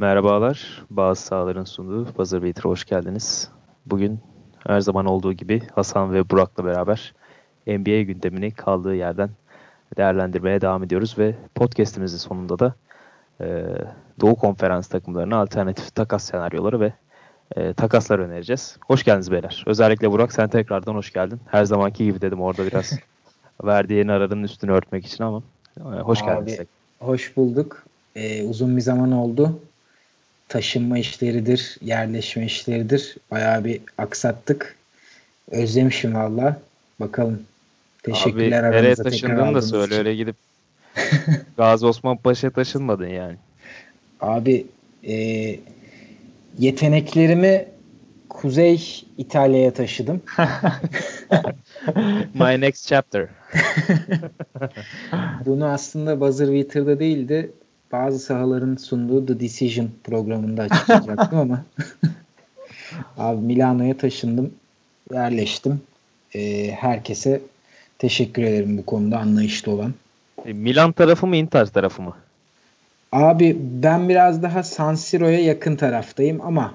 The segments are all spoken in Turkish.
Merhabalar. Bazı sahaların sunduğu Buzzer Beater'a hoş geldiniz. Bugün her zaman olduğu gibi Hasan ve Burak'la beraber NBA gündemini kaldığı yerden değerlendirmeye devam ediyoruz ve podcast'imizin sonunda da e, Doğu Konferans takımlarına alternatif takas senaryoları ve e, takaslar önereceğiz. Hoş geldiniz beyler. Özellikle Burak sen tekrardan hoş geldin. Her zamanki gibi dedim orada biraz verdiği yeni aranın üstünü örtmek için ama e, hoş geldiniz. Abi, hoş bulduk. Ee, uzun bir zaman oldu. Taşınma işleridir, yerleşme işleridir. Bayağı bir aksattık. Özlemişim valla. Bakalım. Teşekkürler Abi, nereye taşındın da söyle için. öyle gidip Gazi Osman Paşa taşınmadın yani. Abi e, yeteneklerimi Kuzey İtalya'ya taşıdım. My next chapter. Bunu aslında Buzzer Beater'da değildi. Bazı sahaların sunduğu The Decision programında açıklayacaktım ama abi Milano'ya taşındım. Yerleştim. Ee, herkese teşekkür ederim bu konuda anlayışlı olan. E, Milan tarafı mı Inter tarafı mı? Abi ben biraz daha San Siro'ya yakın taraftayım ama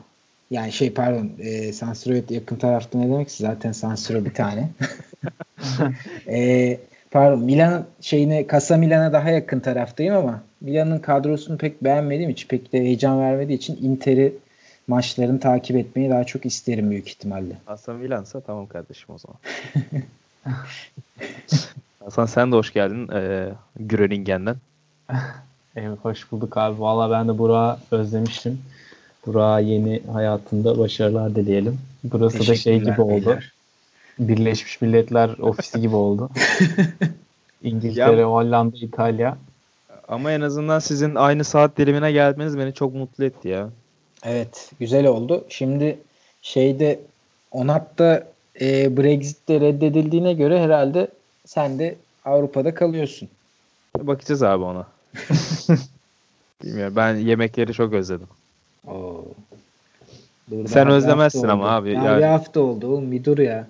yani şey pardon e, San Siro'ya yakın tarafta ne demek zaten San Siro bir tane. e, pardon Milan şeyine Casa Milan'a daha yakın taraftayım ama Milan'ın kadrosunu pek beğenmediğim için pek de heyecan vermediği için Inter'i maçlarını takip etmeyi daha çok isterim büyük ihtimalle. Casa Milan'sa tamam kardeşim o zaman. Hasan sen de hoş geldin e, Gröningen'den. Evet, hoş bulduk abi. Valla ben de Burak'ı özlemiştim. Burak'a yeni hayatında başarılar dileyelim. Burası da şey gibi oldu. Birleşmiş Milletler ofisi gibi oldu. İngiltere, ya, Hollanda, İtalya. Ama en azından sizin aynı saat dilimine gelmeniz beni çok mutlu etti ya. Evet, güzel oldu. Şimdi şeyde Onat'ta e, Brexit'te reddedildiğine göre herhalde sen de Avrupa'da kalıyorsun. Bakacağız abi ona. Bilmiyorum. Ben yemekleri çok özledim. Oo. Dur, Sen özlemezsin ama abi. Ya yani. bir hafta oldu oğlum bir dur ya.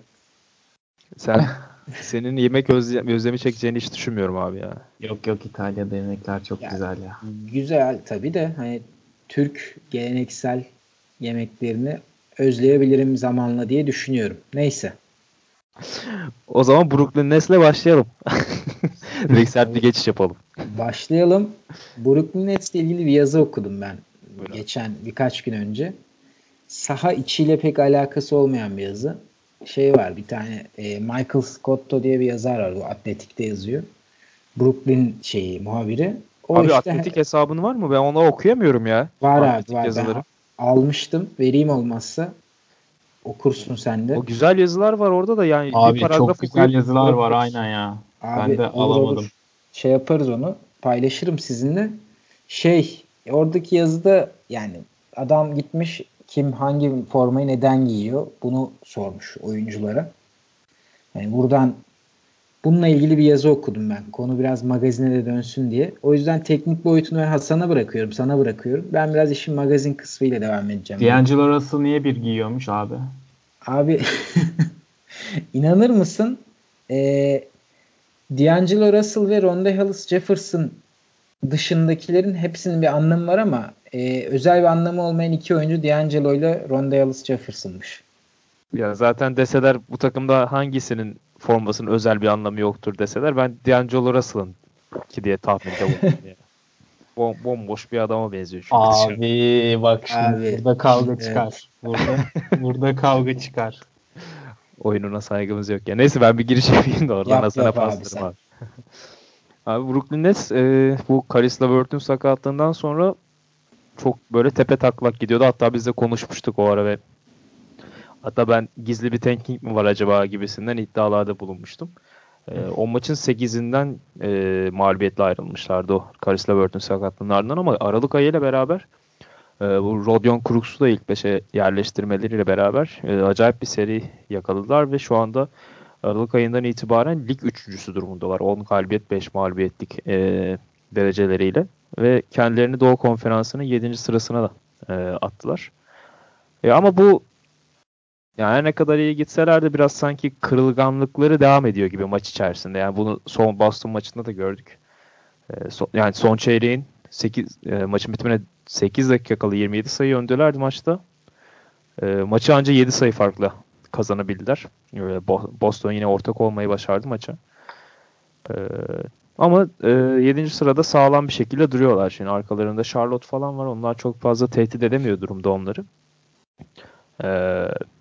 Sen senin yemek özle özlemi çekeceğini hiç düşünmüyorum abi ya. Yok yok İtalya'da yemekler çok ya, güzel ya. Güzel tabii de hani Türk geleneksel yemeklerini özleyebilirim zamanla diye düşünüyorum. Neyse. O zaman Brooklyn Nets'le başlayalım. Direkt sert bir geçiş yapalım. Başlayalım. Brooklyn Nets'le ilgili bir yazı okudum ben. Buyurun. Geçen birkaç gün önce. Saha içiyle pek alakası olmayan bir yazı. Şey var bir tane e, Michael Scotto diye bir yazar var. Bu Atletik'te yazıyor. Brooklyn şeyi muhabiri. O abi işte, atletik hesabın var mı? Ben onu okuyamıyorum ya. Var abi var. Yazıları. Ben almıştım. Vereyim olmazsa okursun sen de. O güzel yazılar var orada da yani Abi bir paragraf çok güzel yazılar var aynen ya. Abi, ben de olur, alamadım. Olur. Şey yaparız onu. Paylaşırım sizinle. Şey oradaki yazıda yani adam gitmiş kim hangi formayı neden giyiyor bunu sormuş oyunculara. Yani buradan bununla ilgili bir yazı okudum ben. Konu biraz magazine de dönsün diye. O yüzden teknik boyutunu ben Hasan'a bırakıyorum, sana bırakıyorum. Ben biraz işin magazin kısmıyla devam edeceğim. D'Angelo Russell niye bir giyiyormuş abi? Abi inanır mısın? Ee, D'Angelo Russell ve Ronda Hollis Jefferson dışındakilerin hepsinin bir anlamı var ama e, özel bir anlamı olmayan iki oyuncu D'Angelo ile Ronda Hollis Jefferson'mış. Ya zaten deseler bu takımda hangisinin formasının özel bir anlamı yoktur deseler ben D'Angelo Russell'ın ki diye tahminde bulundum. Bom, bomboş bir adama benziyor çünkü. Abi bak şimdi Abi. burada kavga çıkar. Burada, burada kavga çıkar. Oyununa saygımız yok ya. Neyse ben bir giriş yapayım da oradan yap, Hasan'a paslarım abi. Abi Brooklyn Nets e, bu Karis LeVert'ün sakatlığından sonra çok böyle tepe taklak gidiyordu. Hatta biz de konuşmuştuk o ara ve hatta ben gizli bir tanking mi var acaba gibisinden iddialarda bulunmuştum. E, o maçın 8'inden e, mağlubiyetle ayrılmışlardı o Karis LeVert'ün sakatlığının ardından ama Aralık ayıyla beraber e, bu Rodion Crooks'u da ilk 5'e yerleştirmeleriyle beraber e, acayip bir seri yakaladılar ve şu anda Aralık ayından itibaren lig üçüncüsü durumundalar. 10 galibiyet 5 mağlubiyetlik e, dereceleriyle ve kendilerini Doğu Konferansı'nın 7. sırasına da e, attılar. E, ama bu yani ne kadar iyi gitseler de biraz sanki kırılganlıkları devam ediyor gibi maç içerisinde. Yani bunu son Boston maçında da gördük. E, so, yani son çeyreğin 8 e, maçın bitimine 8 dakika kala 27 sayı öndelerdi maçta. E, maçı ancak 7 sayı farklı kazanabildiler. E, Boston yine ortak olmayı başardı maça. E, ama e, 7. sırada sağlam bir şekilde duruyorlar. Şimdi arkalarında Charlotte falan var. Onlar çok fazla tehdit edemiyor durumda onları. E,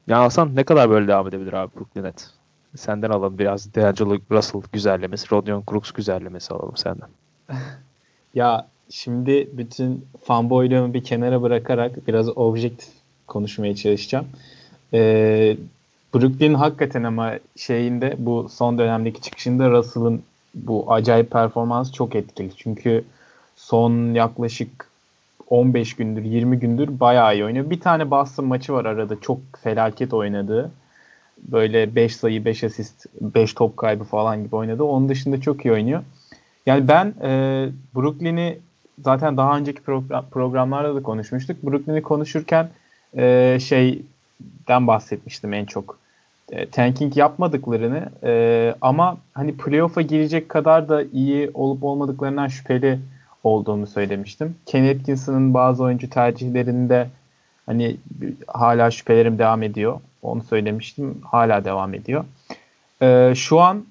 yani Hasan ne kadar böyle devam edebilir abi Brooklyn Nets? Senden alalım biraz D'Angelo Russell güzellemesi, Rodion Crooks güzellemesi alalım senden. ya şimdi bütün fanboyluğumu bir kenara bırakarak biraz objektif konuşmaya çalışacağım. Ee, Brooklyn hakikaten ama şeyinde bu son dönemdeki çıkışında Russell'ın bu acayip performans çok etkili. Çünkü son yaklaşık 15 gündür 20 gündür bayağı iyi oynuyor. Bir tane Boston maçı var arada çok felaket oynadığı. Böyle 5 sayı 5 asist 5 top kaybı falan gibi oynadı. Onun dışında çok iyi oynuyor. Yani ben e, Brooklyn'i zaten daha önceki program, programlarda da konuşmuştuk. Brooklyn'i konuşurken e, şeyden bahsetmiştim en çok. E, tanking yapmadıklarını e, ama hani playoff'a girecek kadar da iyi olup olmadıklarından şüpheli olduğunu söylemiştim. Ken Atkinson'ın bazı oyuncu tercihlerinde hani hala şüphelerim devam ediyor. Onu söylemiştim. Hala devam ediyor. E, şu an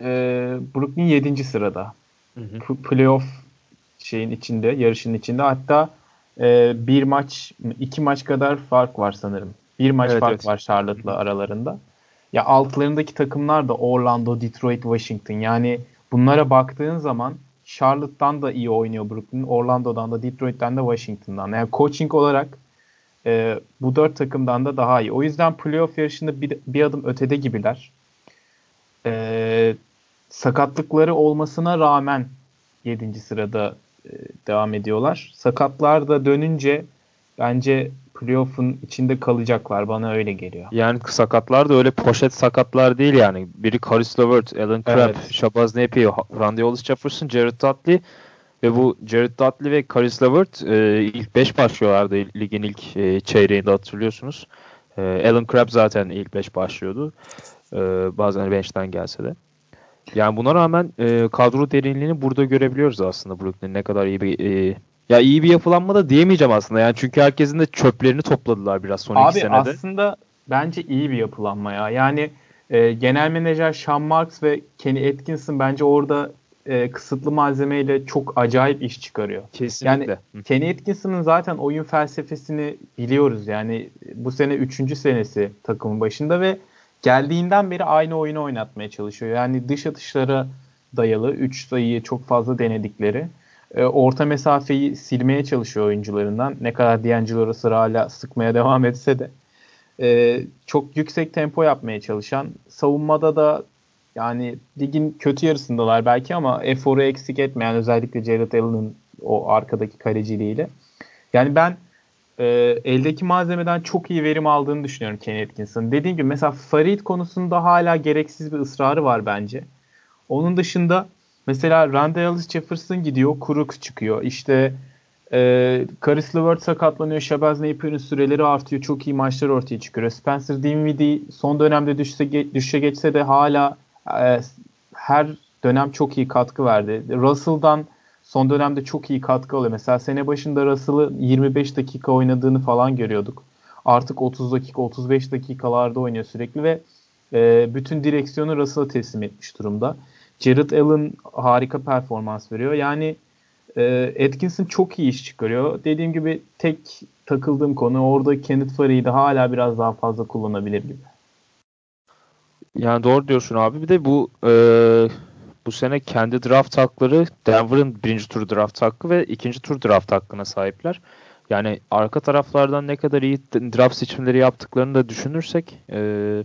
e, Brooklyn 7. sırada. Hı hı. Playoff şeyin içinde, yarışın içinde. Hatta e, bir maç, iki maç kadar fark var sanırım. Bir maç evet, fark evet. var Charlotte'la aralarında. Ya altlarındaki takımlar da Orlando, Detroit, Washington. Yani bunlara baktığın zaman Charlotte'dan da iyi oynuyor Brooklyn, Orlando'dan da, Detroit'ten de Washington'dan. Yani coaching olarak e, bu dört takımdan da daha iyi. O yüzden playoff yarışında bir, bir adım ötede gibiler. E, sakatlıkları olmasına rağmen 7. sırada e, devam ediyorlar. Sakatlar da dönünce bence playoff'un içinde kalacaklar. Bana öyle geliyor. Yani sakatlar da öyle poşet sakatlar değil yani. Biri Caris LeVert, Alan Crabb, evet. Shabazz Napier, Randy Hollis Jefferson, Jared Dudley ve bu Jared Dudley ve Caris LeVert e, ilk 5 başlıyorlardı ligin ilk e, çeyreğinde hatırlıyorsunuz. E, Alan Crabb zaten ilk 5 başlıyordu. E, bazen bench'ten gelse de. Yani buna rağmen e, kadro derinliğini burada görebiliyoruz aslında Brooklyn ne kadar iyi bir e, ya iyi bir yapılanma da diyemeyeceğim aslında. Yani çünkü herkesin de çöplerini topladılar biraz son Abi iki senede. Abi aslında bence iyi bir yapılanma ya. Yani e, genel menajer Sean Marks ve Kenny Atkinson bence orada e, kısıtlı malzemeyle çok acayip iş çıkarıyor. Kesinlikle. Yani Kenny Atkinson'ın zaten oyun felsefesini biliyoruz. Yani bu sene üçüncü senesi takımın başında ve geldiğinden beri aynı oyunu oynatmaya çalışıyor. Yani dış atışlara dayalı 3 sayıyı çok fazla denedikleri e, orta mesafeyi silmeye çalışıyor oyuncularından. Ne kadar D'Angelo Russell hala sıkmaya devam etse de e, çok yüksek tempo yapmaya çalışan savunmada da yani ligin kötü yarısındalar belki ama eforu eksik etmeyen özellikle Jared Allen'ın o arkadaki kaleciliğiyle. Yani ben e, eldeki malzemeden çok iyi verim aldığını düşünüyorum Kenny Atkinson. Dediğim gibi mesela Farid konusunda hala gereksiz bir ısrarı var bence. Onun dışında Mesela Randy Ellis Jefferson gidiyor. Kuruk çıkıyor. İşte e, Caris LeVert sakatlanıyor. Shabazz Napier'in süreleri artıyor. Çok iyi maçlar ortaya çıkıyor. Spencer Dinwiddie son dönemde düşse, düşe geçse de hala e, her dönem çok iyi katkı verdi. Russell'dan son dönemde çok iyi katkı oluyor. Mesela sene başında Russell'ı 25 dakika oynadığını falan görüyorduk. Artık 30 dakika, 35 dakikalarda oynuyor sürekli ve e, bütün direksiyonu Russell'a teslim etmiş durumda. Jared Allen harika performans veriyor. Yani e, Atkinson çok iyi iş çıkarıyor. Dediğim gibi tek takıldığım konu orada Kenneth Fary'i de hala biraz daha fazla kullanabilir gibi. Yani doğru diyorsun abi. Bir de bu e, bu sene kendi draft hakları Denver'ın birinci tur draft hakkı ve ikinci tur draft hakkına sahipler. Yani arka taraflardan ne kadar iyi draft seçimleri yaptıklarını da düşünürsek e,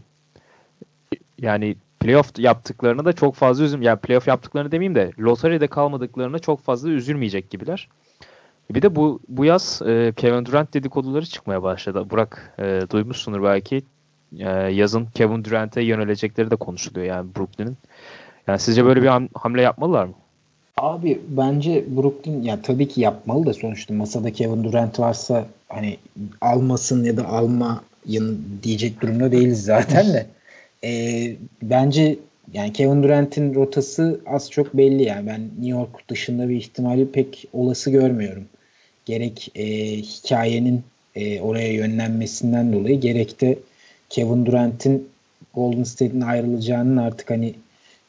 yani playoff yaptıklarını da çok fazla üzüm yani playoff yaptıklarını demeyeyim de lotaride kalmadıklarını çok fazla üzülmeyecek gibiler. Bir de bu bu yaz e, Kevin Durant dedikoduları çıkmaya başladı. Burak e, duymuşsundur belki. E, yazın Kevin Durant'e yönelecekleri de konuşuluyor yani Brooklyn'in. Yani sizce böyle bir hamle yapmalılar mı? Abi bence Brooklyn ya tabii ki yapmalı da sonuçta masada Kevin Durant varsa hani almasın ya da almayın diyecek durumda değiliz zaten de. e, bence yani Kevin Durant'in rotası az çok belli yani. Ben New York dışında bir ihtimali pek olası görmüyorum. gerek e, hikayenin e, oraya yönlenmesinden dolayı gerek de Kevin Durant'in Golden State'in ayrılacağının artık hani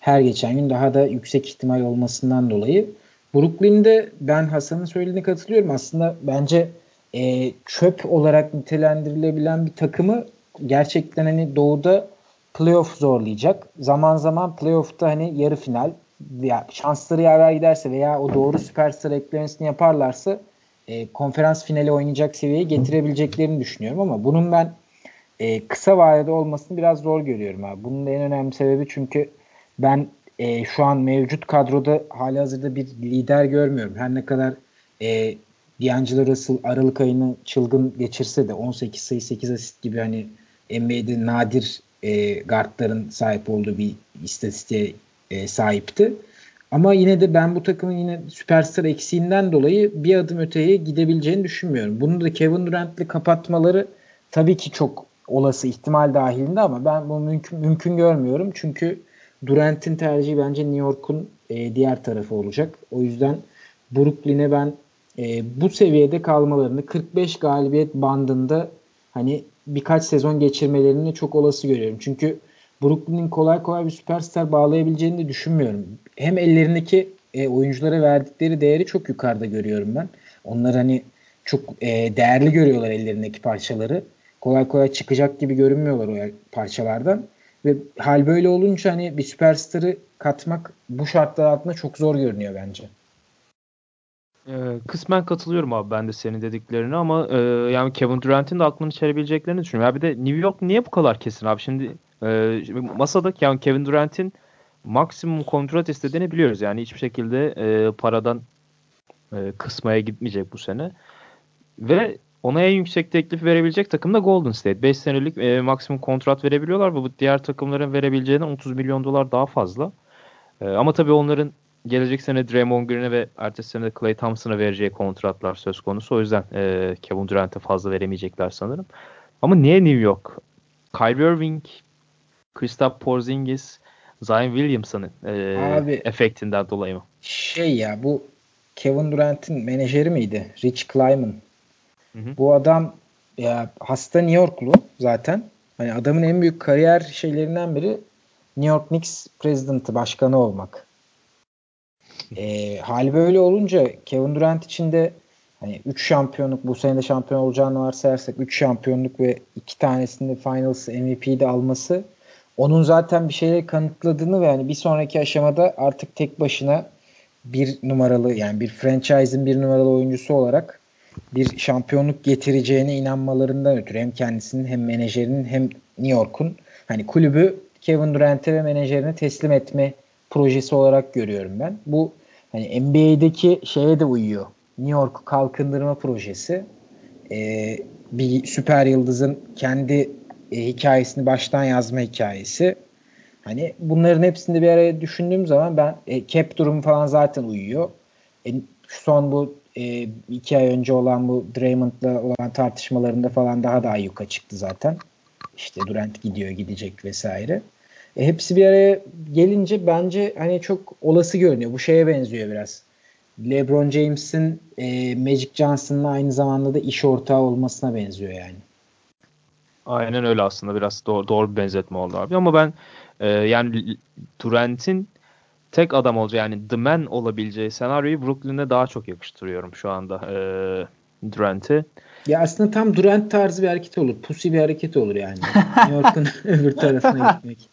her geçen gün daha da yüksek ihtimal olmasından dolayı Brooklyn'de ben Hasan'ın söylediğine katılıyorum. Aslında bence e, çöp olarak nitelendirilebilen bir takımı gerçekten hani doğuda playoff zorlayacak. Zaman zaman playoff'ta hani yarı final ya şansları yaver giderse veya o doğru süperstar eklemesini yaparlarsa e, konferans finali oynayacak seviyeye getirebileceklerini düşünüyorum ama bunun ben e, kısa vadede olmasını biraz zor görüyorum abi. Bunun en önemli sebebi çünkü ben e, şu an mevcut kadroda hali hazırda bir lider görmüyorum. Her ne kadar e, D'Angelo Russell Aralık ayını çılgın geçirse de 18 sayı 8 asist gibi hani NBA'de nadir e, guardların sahip olduğu bir istatistiğe e, sahipti. Ama yine de ben bu takımın yine süperstar eksiğinden dolayı bir adım öteye gidebileceğini düşünmüyorum. Bunu da Kevin Durant'le kapatmaları tabii ki çok olası ihtimal dahilinde ama ben bunu mümkün, mümkün görmüyorum. Çünkü Durant'in tercihi bence New York'un e, diğer tarafı olacak. O yüzden Brooklyn'e ben e, bu seviyede kalmalarını 45 galibiyet bandında hani birkaç sezon geçirmelerini çok olası görüyorum. Çünkü Brooklyn'in kolay kolay bir süperstar bağlayabileceğini de düşünmüyorum. Hem ellerindeki e, oyunculara verdikleri değeri çok yukarıda görüyorum ben. Onlar hani çok e, değerli görüyorlar ellerindeki parçaları. Kolay kolay çıkacak gibi görünmüyorlar o parçalardan. Ve hal böyle olunca hani bir süperstarı katmak bu şartlar altında çok zor görünüyor bence. Ee, kısmen katılıyorum abi ben de senin dediklerine ama e, yani Kevin Durant'in de aklını çelebileceklerini düşünüyorum. Ya bir de New York niye bu kadar kesin abi? Şimdi e, masada yani Kevin Durant'in maksimum kontrat istediğini biliyoruz. Yani hiçbir şekilde e, paradan e, kısmaya gitmeyecek bu sene. Ve ona en yüksek teklif verebilecek takım da Golden State. 5 senelik e, maksimum kontrat verebiliyorlar ve bu diğer takımların verebileceğinden 30 milyon dolar daha fazla. E, ama tabii onların gelecek sene Draymond Green'e ve ertesi sene de Clay Thompson'a vereceği kontratlar söz konusu. O yüzden e, Kevin Durant'e fazla veremeyecekler sanırım. Ama niye New York? Kyrie Irving, Kristaps Porzingis, Zion Williamson'ın e, efektinden dolayı mı? Şey ya bu Kevin Durant'in menajeri miydi? Rich Kleiman. Hı hı. Bu adam ya hasta New Yorklu zaten. Hani adamın en büyük kariyer şeylerinden biri New York Knicks president'ı, başkanı olmak. E, hal böyle olunca Kevin Durant için de hani 3 şampiyonluk bu sene de şampiyon olacağını varsayarsak 3 şampiyonluk ve 2 tanesinde Finals MVP'de alması onun zaten bir şeyleri kanıtladığını ve yani bir sonraki aşamada artık tek başına bir numaralı yani bir franchise'ın bir numaralı oyuncusu olarak bir şampiyonluk getireceğine inanmalarından ötürü hem kendisinin hem menajerinin hem New York'un hani kulübü Kevin Durant'e ve menajerine teslim etme projesi olarak görüyorum ben. Bu hani NBA'deki şeye de uyuyor. New York kalkındırma projesi. Ee, bir süper yıldızın kendi e, hikayesini baştan yazma hikayesi. Hani bunların hepsini bir araya düşündüğüm zaman ben e, cap durumu falan zaten uyuyor. E, son bu e, iki ay önce olan bu Draymond'la olan tartışmalarında falan daha da ayyuka çıktı zaten. İşte Durant gidiyor gidecek vesaire. E, hepsi bir araya gelince bence hani çok olası görünüyor. Bu şeye benziyor biraz. LeBron James'in e, Magic Johnson'la aynı zamanda da iş ortağı olmasına benziyor yani. Aynen öyle aslında biraz doğru, doğru bir benzetme oldu abi ama ben e, yani Durant'in tek adam olacağı yani The Man olabileceği senaryoyu Brooklyn'e daha çok yakıştırıyorum şu anda e, Durant'i. Ya aslında tam Durant tarzı bir hareket olur. Pussy bir hareket olur yani. New York'un öbür tarafına gitmek.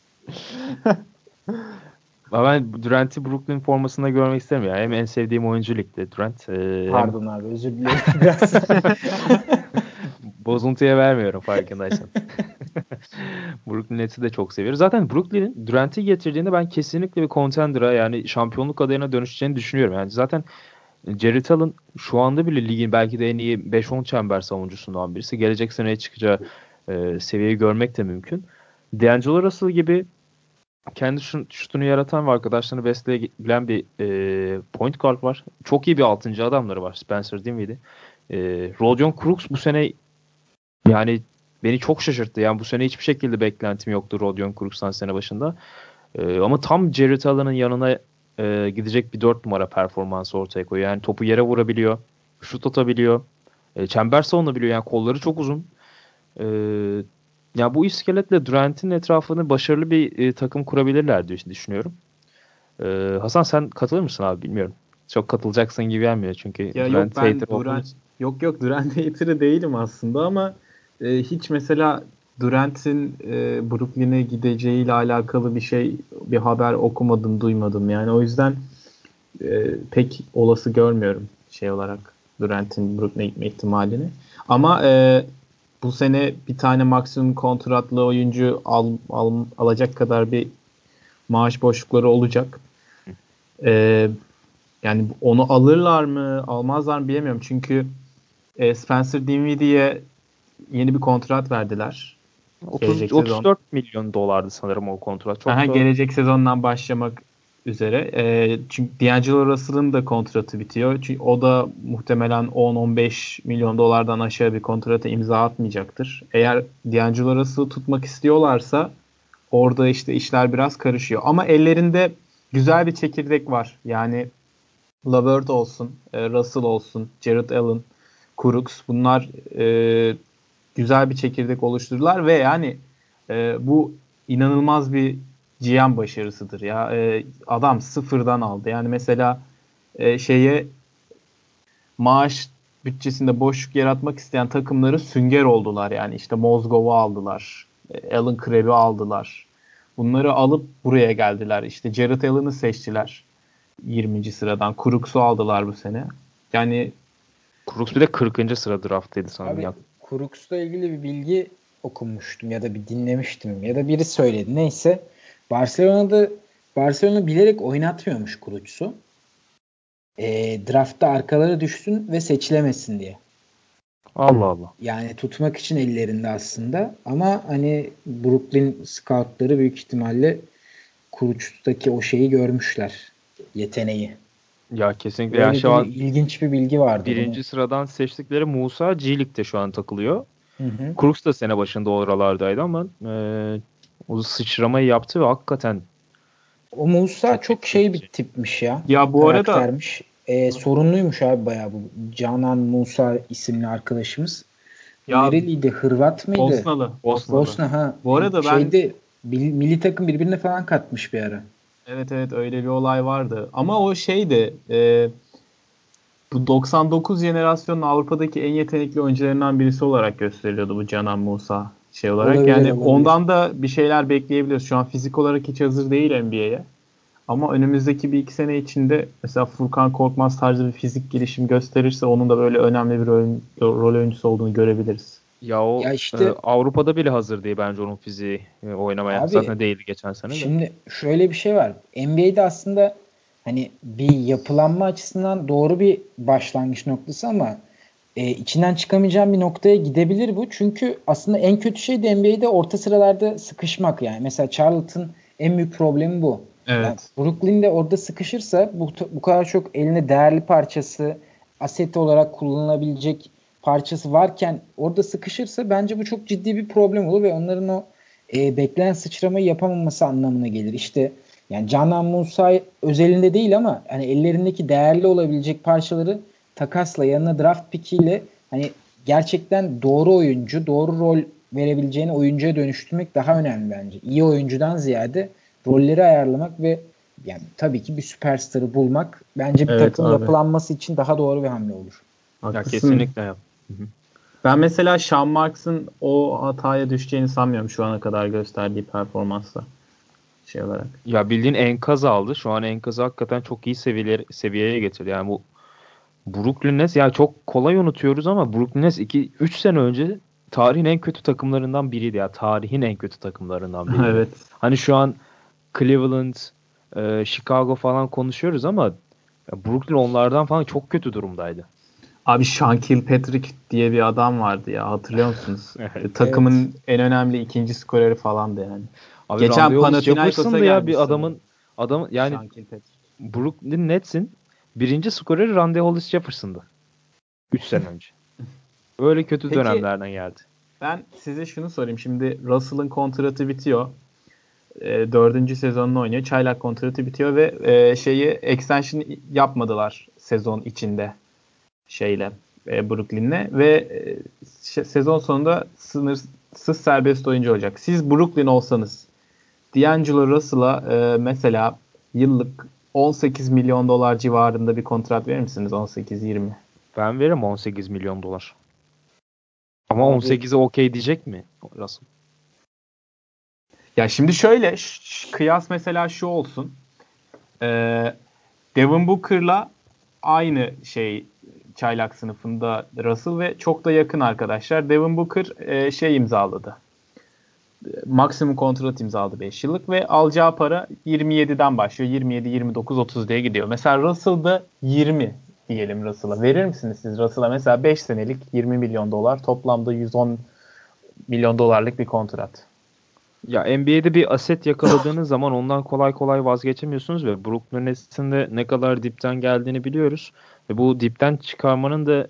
Ben Durant'i Brooklyn formasında görmek istemiyorum. Yani hem en sevdiğim oyuncu ligde Durant. E, Pardon hem... abi özür dilerim. Biraz Bozuntuya vermiyorum farkındaysan. Brooklyn Nets'i de çok seviyoruz. Zaten Brooklyn'in Durant'i getirdiğinde ben kesinlikle bir contender'a yani şampiyonluk adayına dönüşeceğini düşünüyorum. Yani zaten Jerry Allen şu anda bile ligin belki de en iyi 5-10 çember savunucusundan birisi. Gelecek seneye çıkacağı e, seviyeyi görmek de mümkün. D'Angelo Russell gibi kendi şutunu yaratan ve arkadaşlarını besleyebilen bir e, point guard var. Çok iyi bir 6. adamları var. Spencer Dinwiddie. E, Rodion Crooks bu sene yani beni çok şaşırttı. Yani bu sene hiçbir şekilde beklentim yoktu Rodion Crooks'tan sene başında. E, ama tam Jared Allen'ın yanına e, gidecek bir 4 numara performansı ortaya koyuyor. Yani topu yere vurabiliyor. Şut atabiliyor. E, çember savunabiliyor. Yani kolları çok uzun. E, ya bu iskeletle Durant'in etrafını başarılı bir e, takım kurabilirler diye düşünüyorum. E, Hasan sen katılır mısın abi bilmiyorum. Çok katılacaksın gibi gelmiyor çünkü ya Durant yok, ben Durant, yok yok Durant hater'ı değilim aslında ama e, hiç mesela Durant'in e, Brooklyn'e gideceğiyle alakalı bir şey bir haber okumadım duymadım yani o yüzden e, pek olası görmüyorum şey olarak Durant'in Brooklyn'e gitme ihtimalini ama e, bu sene bir tane maksimum kontratlı oyuncu al, al, alacak kadar bir maaş boşlukları olacak. Ee, yani onu alırlar mı, almazlar mı bilemiyorum. Çünkü e, Spencer Dinwiddie'ye yeni bir kontrat verdiler. 30, 34 milyon dolardı sanırım o kontrat. Çok Aha, da... Gelecek sezondan başlamak üzere. E, çünkü D'Angelo Russell'ın da kontratı bitiyor. Çünkü o da muhtemelen 10-15 milyon dolardan aşağı bir kontrata imza atmayacaktır. Eğer D'Angelo Russell'ı tutmak istiyorlarsa orada işte işler biraz karışıyor. Ama ellerinde güzel bir çekirdek var. Yani Lavert olsun, e, Russell olsun, Jared Allen, Crooks bunlar e, güzel bir çekirdek oluşturdular ve yani e, bu inanılmaz bir GM başarısıdır ya. E, adam sıfırdan aldı. Yani mesela e, şeye maaş bütçesinde boşluk yaratmak isteyen takımları sünger oldular. Yani işte Mozgov'u aldılar. E, Alan Krebs'i aldılar. Bunları alıp buraya geldiler. İşte Jared Allen'ı seçtiler. 20. sıradan. Crooks'u aldılar bu sene. Yani Crooks bir de 40. sıra draftıydı sanırım. Abi, Crooks'la ilgili bir bilgi okumuştum ya da bir dinlemiştim ya da biri söyledi. Neyse Barcelona'da Barcelona bilerek oynatmıyormuş Crooks'u. E, draftta arkaları düşsün ve seçilemesin diye. Allah Allah. Yani tutmak için ellerinde aslında ama hani Brooklyn scoutları büyük ihtimalle Kuruç'taki o şeyi görmüşler. Yeteneği. Ya kesinlikle. Böyle yani şu an ilginç bir bilgi vardı. Birinci bunu. sıradan seçtikleri Musa G League'de şu an takılıyor. Hı hı. Crooks da sene başında oralardaydı ama e, o sıçramayı yaptı ve hakikaten o Musa çok, şey bir tipmiş ya. Ya bu arada e, sorunluymuş abi bayağı bu. Canan Musa isimli arkadaşımız. Ya, Nereliydi? Hırvat mıydı? Bosnalı. Bosnalı. Bosna ha. Bu arada ben şeyde milli takım birbirine falan katmış bir ara. Evet evet öyle bir olay vardı. Ama o şeydi e, bu 99 jenerasyonun Avrupa'daki en yetenekli oyuncularından birisi olarak gösteriliyordu bu Canan Musa şey olarak. Olabilir, yani olabilir. ondan da bir şeyler bekleyebiliyoruz. Şu an fizik olarak hiç hazır değil NBA'ye. Ama önümüzdeki bir iki sene içinde mesela Furkan Korkmaz tarzı bir fizik gelişim gösterirse onun da böyle önemli bir rol, rol oyuncusu olduğunu görebiliriz. Ya o ya işte, e, Avrupa'da bile hazır değil bence onun fiziği e, oynamaya. Abi, Zaten değildi geçen sene de. Şimdi şöyle bir şey var. NBA'de aslında hani bir yapılanma açısından doğru bir başlangıç noktası ama e, içinden çıkamayacağım bir noktaya gidebilir bu. Çünkü aslında en kötü şey de NBA'de orta sıralarda sıkışmak yani. Mesela Charlotte en büyük problemi bu. Evet. Yani Brooklyn'de orada sıkışırsa bu, bu kadar çok eline değerli parçası, aset olarak kullanılabilecek parçası varken orada sıkışırsa bence bu çok ciddi bir problem olur ve onların o e, beklenen sıçramayı yapamaması anlamına gelir. İşte yani Canan Musa özelinde değil ama hani ellerindeki değerli olabilecek parçaları takasla yanına draft pickiyle hani gerçekten doğru oyuncu, doğru rol verebileceğini oyuncuya dönüştürmek daha önemli bence. İyi oyuncudan ziyade rolleri ayarlamak ve yani tabii ki bir süperstarı bulmak bence bir evet, takım abi. yapılanması için daha doğru bir hamle olur. Ya kesinlikle yap. Ben mesela Sean Marks'ın o hataya düşeceğini sanmıyorum şu ana kadar gösterdiği performansla şey olarak. Ya bildiğin enkaz aldı. Şu an enkazı hakikaten çok iyi seviyeler, seviyeye getirdi. Yani bu Brooklyn Nets ya çok kolay unutuyoruz ama Brooklyn Nets 2 3 sene önce tarihin en kötü takımlarından biriydi ya. Tarihin en kötü takımlarından biri. evet. Hani şu an Cleveland, e, Chicago falan konuşuyoruz ama Brooklyn onlardan falan çok kötü durumdaydı. Abi Sean Kilpatrick diye bir adam vardı ya hatırlıyor musunuz? evet, Takımın evet. en önemli ikinci skoreri falandı yani. Abi Geçen Panathinaikos'a ya bir adamın adam yani Brooklyn Nets'in birinci skoreri Randy Hollis Jefferson'dı. 3 sene önce. Öyle kötü Peki, dönemlerden geldi. Ben size şunu sorayım. Şimdi Russell'ın kontratı bitiyor. E, dördüncü sezonunu oynuyor. Çaylak kontratı bitiyor ve e, şeyi extension yapmadılar sezon içinde. şeyle e, Brooklyn'le ve e, sezon sonunda sınırsız serbest oyuncu olacak. Siz Brooklyn olsanız D'Angelo Russell'a e, mesela yıllık 18 milyon dolar civarında bir kontrat verir misiniz? 18-20. Ben veririm 18 milyon dolar. Ama 18'e okey diyecek mi Russell? Ya şimdi şöyle kıyas mesela şu olsun. Ee, Devin Booker'la aynı şey çaylak sınıfında Russell ve çok da yakın arkadaşlar. Devin Booker e, şey imzaladı. Maksimum kontrat imzaladı 5 yıllık ve alacağı para 27'den başlıyor. 27, 29, 30 diye gidiyor. Mesela Russell'da 20 diyelim Russell'a. Verir misiniz siz Russell'a mesela 5 senelik 20 milyon dolar toplamda 110 milyon dolarlık bir kontrat. Ya NBA'de bir aset yakaladığınız zaman ondan kolay kolay vazgeçemiyorsunuz ve Brooklyn Nets'in de ne kadar dipten geldiğini biliyoruz. Ve bu dipten çıkarmanın da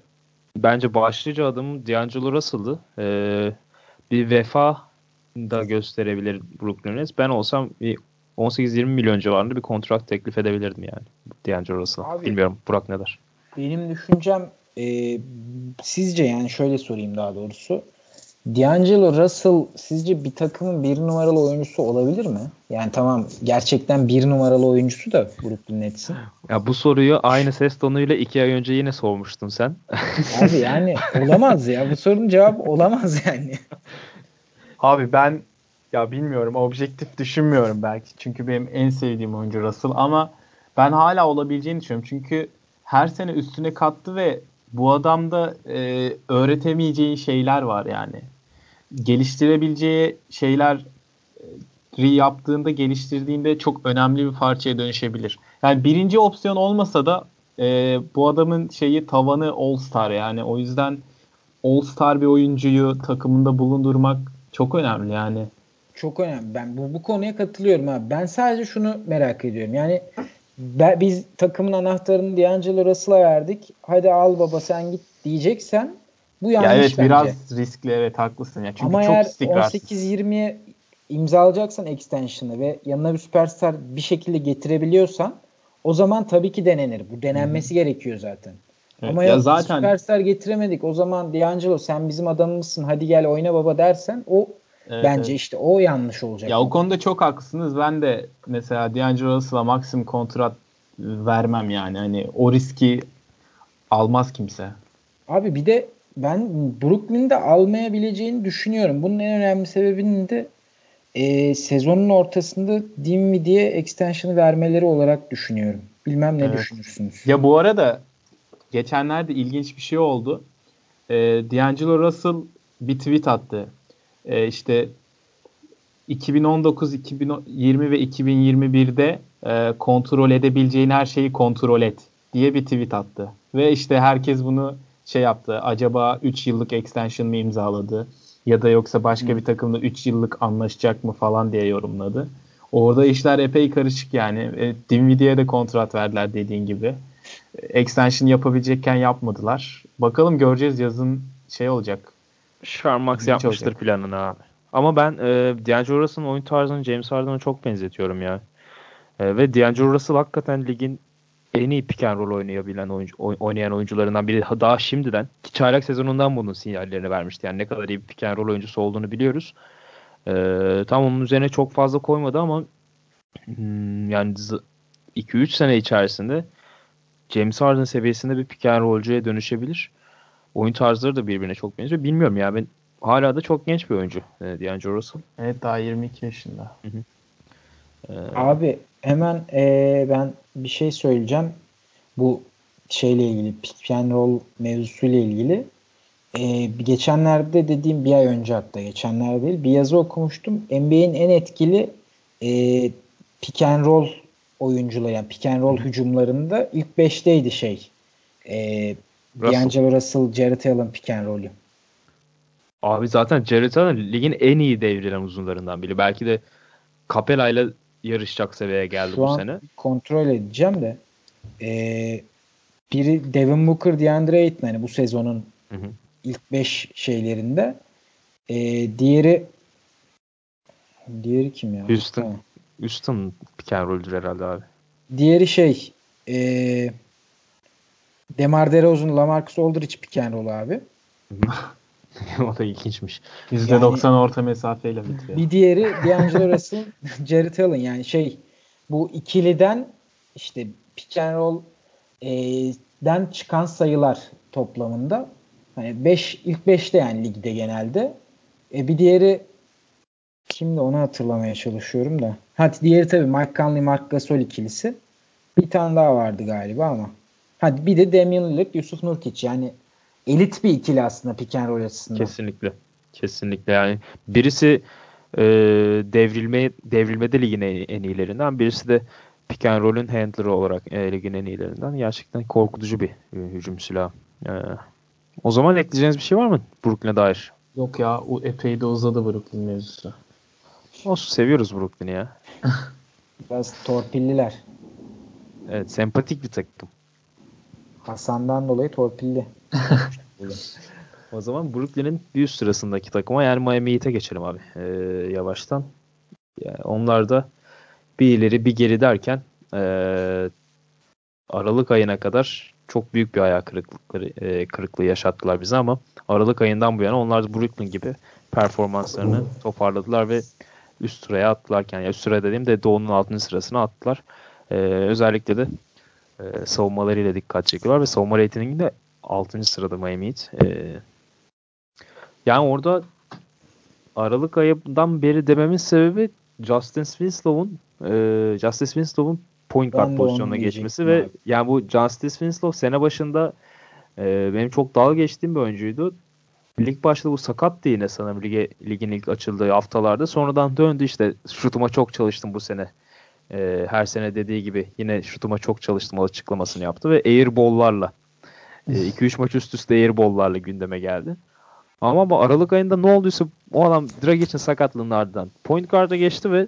bence başlıca adımı D'Angelo Russell'dı. Ee, bir vefa da gösterebilir Brooklyn Nets. Ben olsam bir 18-20 milyon civarında bir kontrat teklif edebilirdim yani D'Angelo Russell'a. Bilmiyorum Burak ne der? Benim düşüncem e, sizce yani şöyle sorayım daha doğrusu. D'Angelo Russell sizce bir takımın bir numaralı oyuncusu olabilir mi? Yani tamam gerçekten bir numaralı oyuncusu da Brooklyn Nets'in. Ya bu soruyu aynı ses tonuyla iki ay önce yine sormuştun sen. Abi yani olamaz ya. Bu sorunun cevabı olamaz yani. Abi ben ya bilmiyorum objektif düşünmüyorum belki. Çünkü benim en sevdiğim oyuncu Russell ama ben hala olabileceğini düşünüyorum. Çünkü her sene üstüne kattı ve bu adamda e, öğretemeyeceği şeyler var yani. Geliştirebileceği şeyler e, yaptığında, geliştirdiğinde çok önemli bir parçaya dönüşebilir. Yani birinci opsiyon olmasa da e, bu adamın şeyi tavanı All Star yani. O yüzden All Star bir oyuncuyu takımında bulundurmak çok önemli yani. Çok önemli. Ben bu, bu konuya katılıyorum abi. Ben sadece şunu merak ediyorum. Yani ben, biz takımın anahtarını D'Angelo Russell'a verdik. Hadi al baba sen git diyeceksen bu yanlış ya evet, bence. biraz riskli evet haklısın. ya. Çünkü Ama çok eğer 18-20'ye imzalayacaksan extension'ı ve yanına bir süperstar bir şekilde getirebiliyorsan o zaman tabii ki denenir. Bu denenmesi Hı-hı. gerekiyor zaten. Evet, Ama ya zaten süperstar getiremedik. O zaman D'Angelo sen bizim adamımızsın hadi gel oyna baba dersen o Evet, Bence evet. işte o yanlış olacak. Ya o konuda çok haklısınız. Ben de mesela D'Angelo Russell'a maksimum kontrat vermem yani. Hani o riski almaz kimse. Abi bir de ben Brooklyn'de almayabileceğini düşünüyorum. Bunun en önemli sebebinin de e, sezonun ortasında Dinwiddie'ye extension'ı vermeleri olarak düşünüyorum. Bilmem ne evet. düşünürsünüz. Ya bu arada geçenlerde ilginç bir şey oldu. E, D'Angelo Russell bir tweet attı e, işte 2019, 2020 ve 2021'de e, kontrol edebileceğin her şeyi kontrol et diye bir tweet attı. Ve işte herkes bunu şey yaptı. Acaba 3 yıllık extension mı imzaladı? Ya da yoksa başka bir takımla 3 yıllık anlaşacak mı falan diye yorumladı. Orada işler epey karışık yani. E, Dinwiddie'ye de kontrat verdiler dediğin gibi. Extension yapabilecekken yapmadılar. Bakalım göreceğiz yazın şey olacak. Sharmax yapmıştır olacak. planını abi. Ama ben e, D'Angelo Russell'ın oyun tarzını James Harden'a çok benzetiyorum ya. E, ve D'Angelo Russell hakikaten ligin en iyi pick and roll oynayabilen oyuncu, oynayan oyuncularından biri. Daha şimdiden ki çaylak sezonundan bunun sinyallerini vermişti. Yani ne kadar iyi bir pick and roll oyuncusu olduğunu biliyoruz. E, tam onun üzerine çok fazla koymadı ama hmm, yani 2-3 sene içerisinde James Harden seviyesinde bir pick and rollcuya dönüşebilir oyun tarzları da birbirine çok benziyor. Bilmiyorum ya ben hala da çok genç bir oyuncu e, D'Angelo Russell. Evet daha 22 yaşında. Hı hı. Ee, Abi hemen e, ben bir şey söyleyeceğim. Bu şeyle ilgili pick and roll mevzusuyla ilgili. E, geçenlerde dediğim bir ay önce hatta geçenlerde değil bir yazı okumuştum. NBA'in en etkili e, pick and roll oyuncuları yani pick and roll hücumlarında ilk 5'teydi şey. E, D'Angelo Russell, Jared Allen pick and roll'ü. Abi zaten Jared Allen ligin en iyi devrilen uzunlarından biri. Belki de Capela ile yarışacak seviyeye geldi Şu bu an sene. kontrol edeceğim de ee, biri Devin Booker, DeAndre Ayton hani bu sezonun hı hı. ilk 5 şeylerinde. E, diğeri diğeri kim ya? Houston. Ha. Houston pick and roll'cüler herhalde abi. Diğeri şey eee Demar DeRozan, LaMarcus Aldridge pick and roll abi. o da ilginçmiş. %90 yani, orta mesafeyle bitiyor. Bir diğeri D'Angelo Russell, Jared Allen yani şey bu ikiliden işte pick and roll e, den çıkan sayılar toplamında hani 5 ilk 5'te yani ligde genelde. E, bir diğeri kimdi onu hatırlamaya çalışıyorum da. Hadi diğeri tabii Mike Conley, Mark Gasol ikilisi. Bir tane daha vardı galiba ama. Hadi bir de Damian Lillard, Yusuf Nurkic. Yani elit bir ikili aslında pick and roll açısından. Kesinlikle. Kesinlikle yani birisi e, devrilme devrilmede ligin en, en iyilerinden birisi de pick and roll'ün handler'ı olarak e, ligin en iyilerinden. Gerçekten korkutucu bir e, hücum silahı. E, o zaman ekleyeceğiniz bir şey var mı Brooklyn'e dair? Yok ya o epey de uzadı Brooklyn mevzusu. Olsun seviyoruz Brooklyn'i ya. Biraz torpilliler. Evet sempatik bir takım. Hasan'dan dolayı torpilli. o zaman Brooklyn'in bir üst sırasındaki takıma yani Miami Heat'e geçelim abi ee, yavaştan. Yani onlar da bir ileri bir geri derken ee, Aralık ayına kadar çok büyük bir ayak kırıklıkları, e, kırıklığı yaşattılar bize ama Aralık ayından bu yana onlar da Brooklyn gibi performanslarını toparladılar ve üst sıraya attılarken ya üst sıra dediğim de Doğu'nun 6. sırasına attılar. Ee, özellikle de e, savunmalarıyla dikkat çekiyorlar ve savunma reytinginde 6. sırada Miami Heat. E, yani orada Aralık ayından beri dememin sebebi Justin Winslow'un e, Justin Winslow'un point guard pozisyonuna geçmesi ve abi. yani bu Justice Winslow sene başında e, benim çok dalga geçtiğim bir oyuncuydu. Lig başladı bu sakattı yine sanırım lige, ligin ilk açıldığı haftalarda. Sonradan döndü işte şutuma çok çalıştım bu sene e, her sene dediği gibi yine şutuma çok çalıştım açıklamasını yaptı ve airball'larla 2-3 e, maç üst üste airball'larla gündeme geldi. Ama bu Aralık ayında ne olduysa o adam Dragic'in sakatlığının ardından point guard'a geçti ve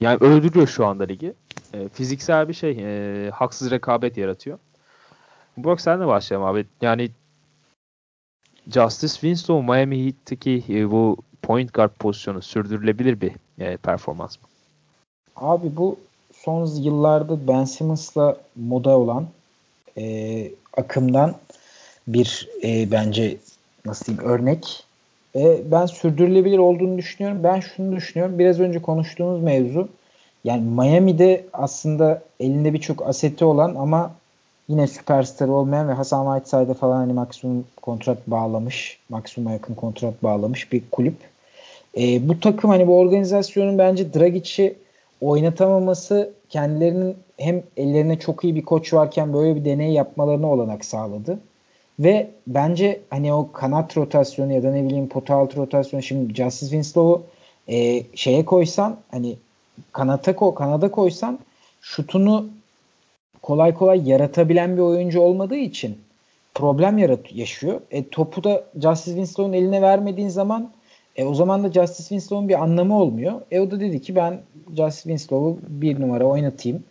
yani öldürüyor şu anda ligi. E, fiziksel bir şey e, haksız rekabet yaratıyor. Burak sen de başlayalım abi. Yani Justice Winslow Miami Heat'teki e, bu point guard pozisyonu sürdürülebilir bir e, performans mı? Abi bu son yıllarda Ben Simmons'la moda olan e, akımdan bir e, bence nasıl diyeyim örnek. E, ben sürdürülebilir olduğunu düşünüyorum. Ben şunu düşünüyorum. Biraz önce konuştuğumuz mevzu yani Miami'de aslında elinde birçok aseti olan ama yine süperstar olmayan ve Hasan Whiteside'e falan hani maksimum kontrat bağlamış, maksimuma yakın kontrat bağlamış bir kulüp. E, bu takım hani bu organizasyonun bence Dragic'i oynatamaması kendilerinin hem ellerine çok iyi bir koç varken böyle bir deney yapmalarına olanak sağladı. Ve bence hani o kanat rotasyonu ya da ne bileyim pota altı rotasyonu şimdi Justice Winslow'u e, şeye koysan hani kanata ko kanada koysan şutunu kolay kolay yaratabilen bir oyuncu olmadığı için problem yarat yaşıyor. E, topu da Justice Winslow'un eline vermediğin zaman e, o zaman da Justice Winslow'un bir anlamı olmuyor. E o da dedi ki ben Justice Winslow'u bir numara oynatayım.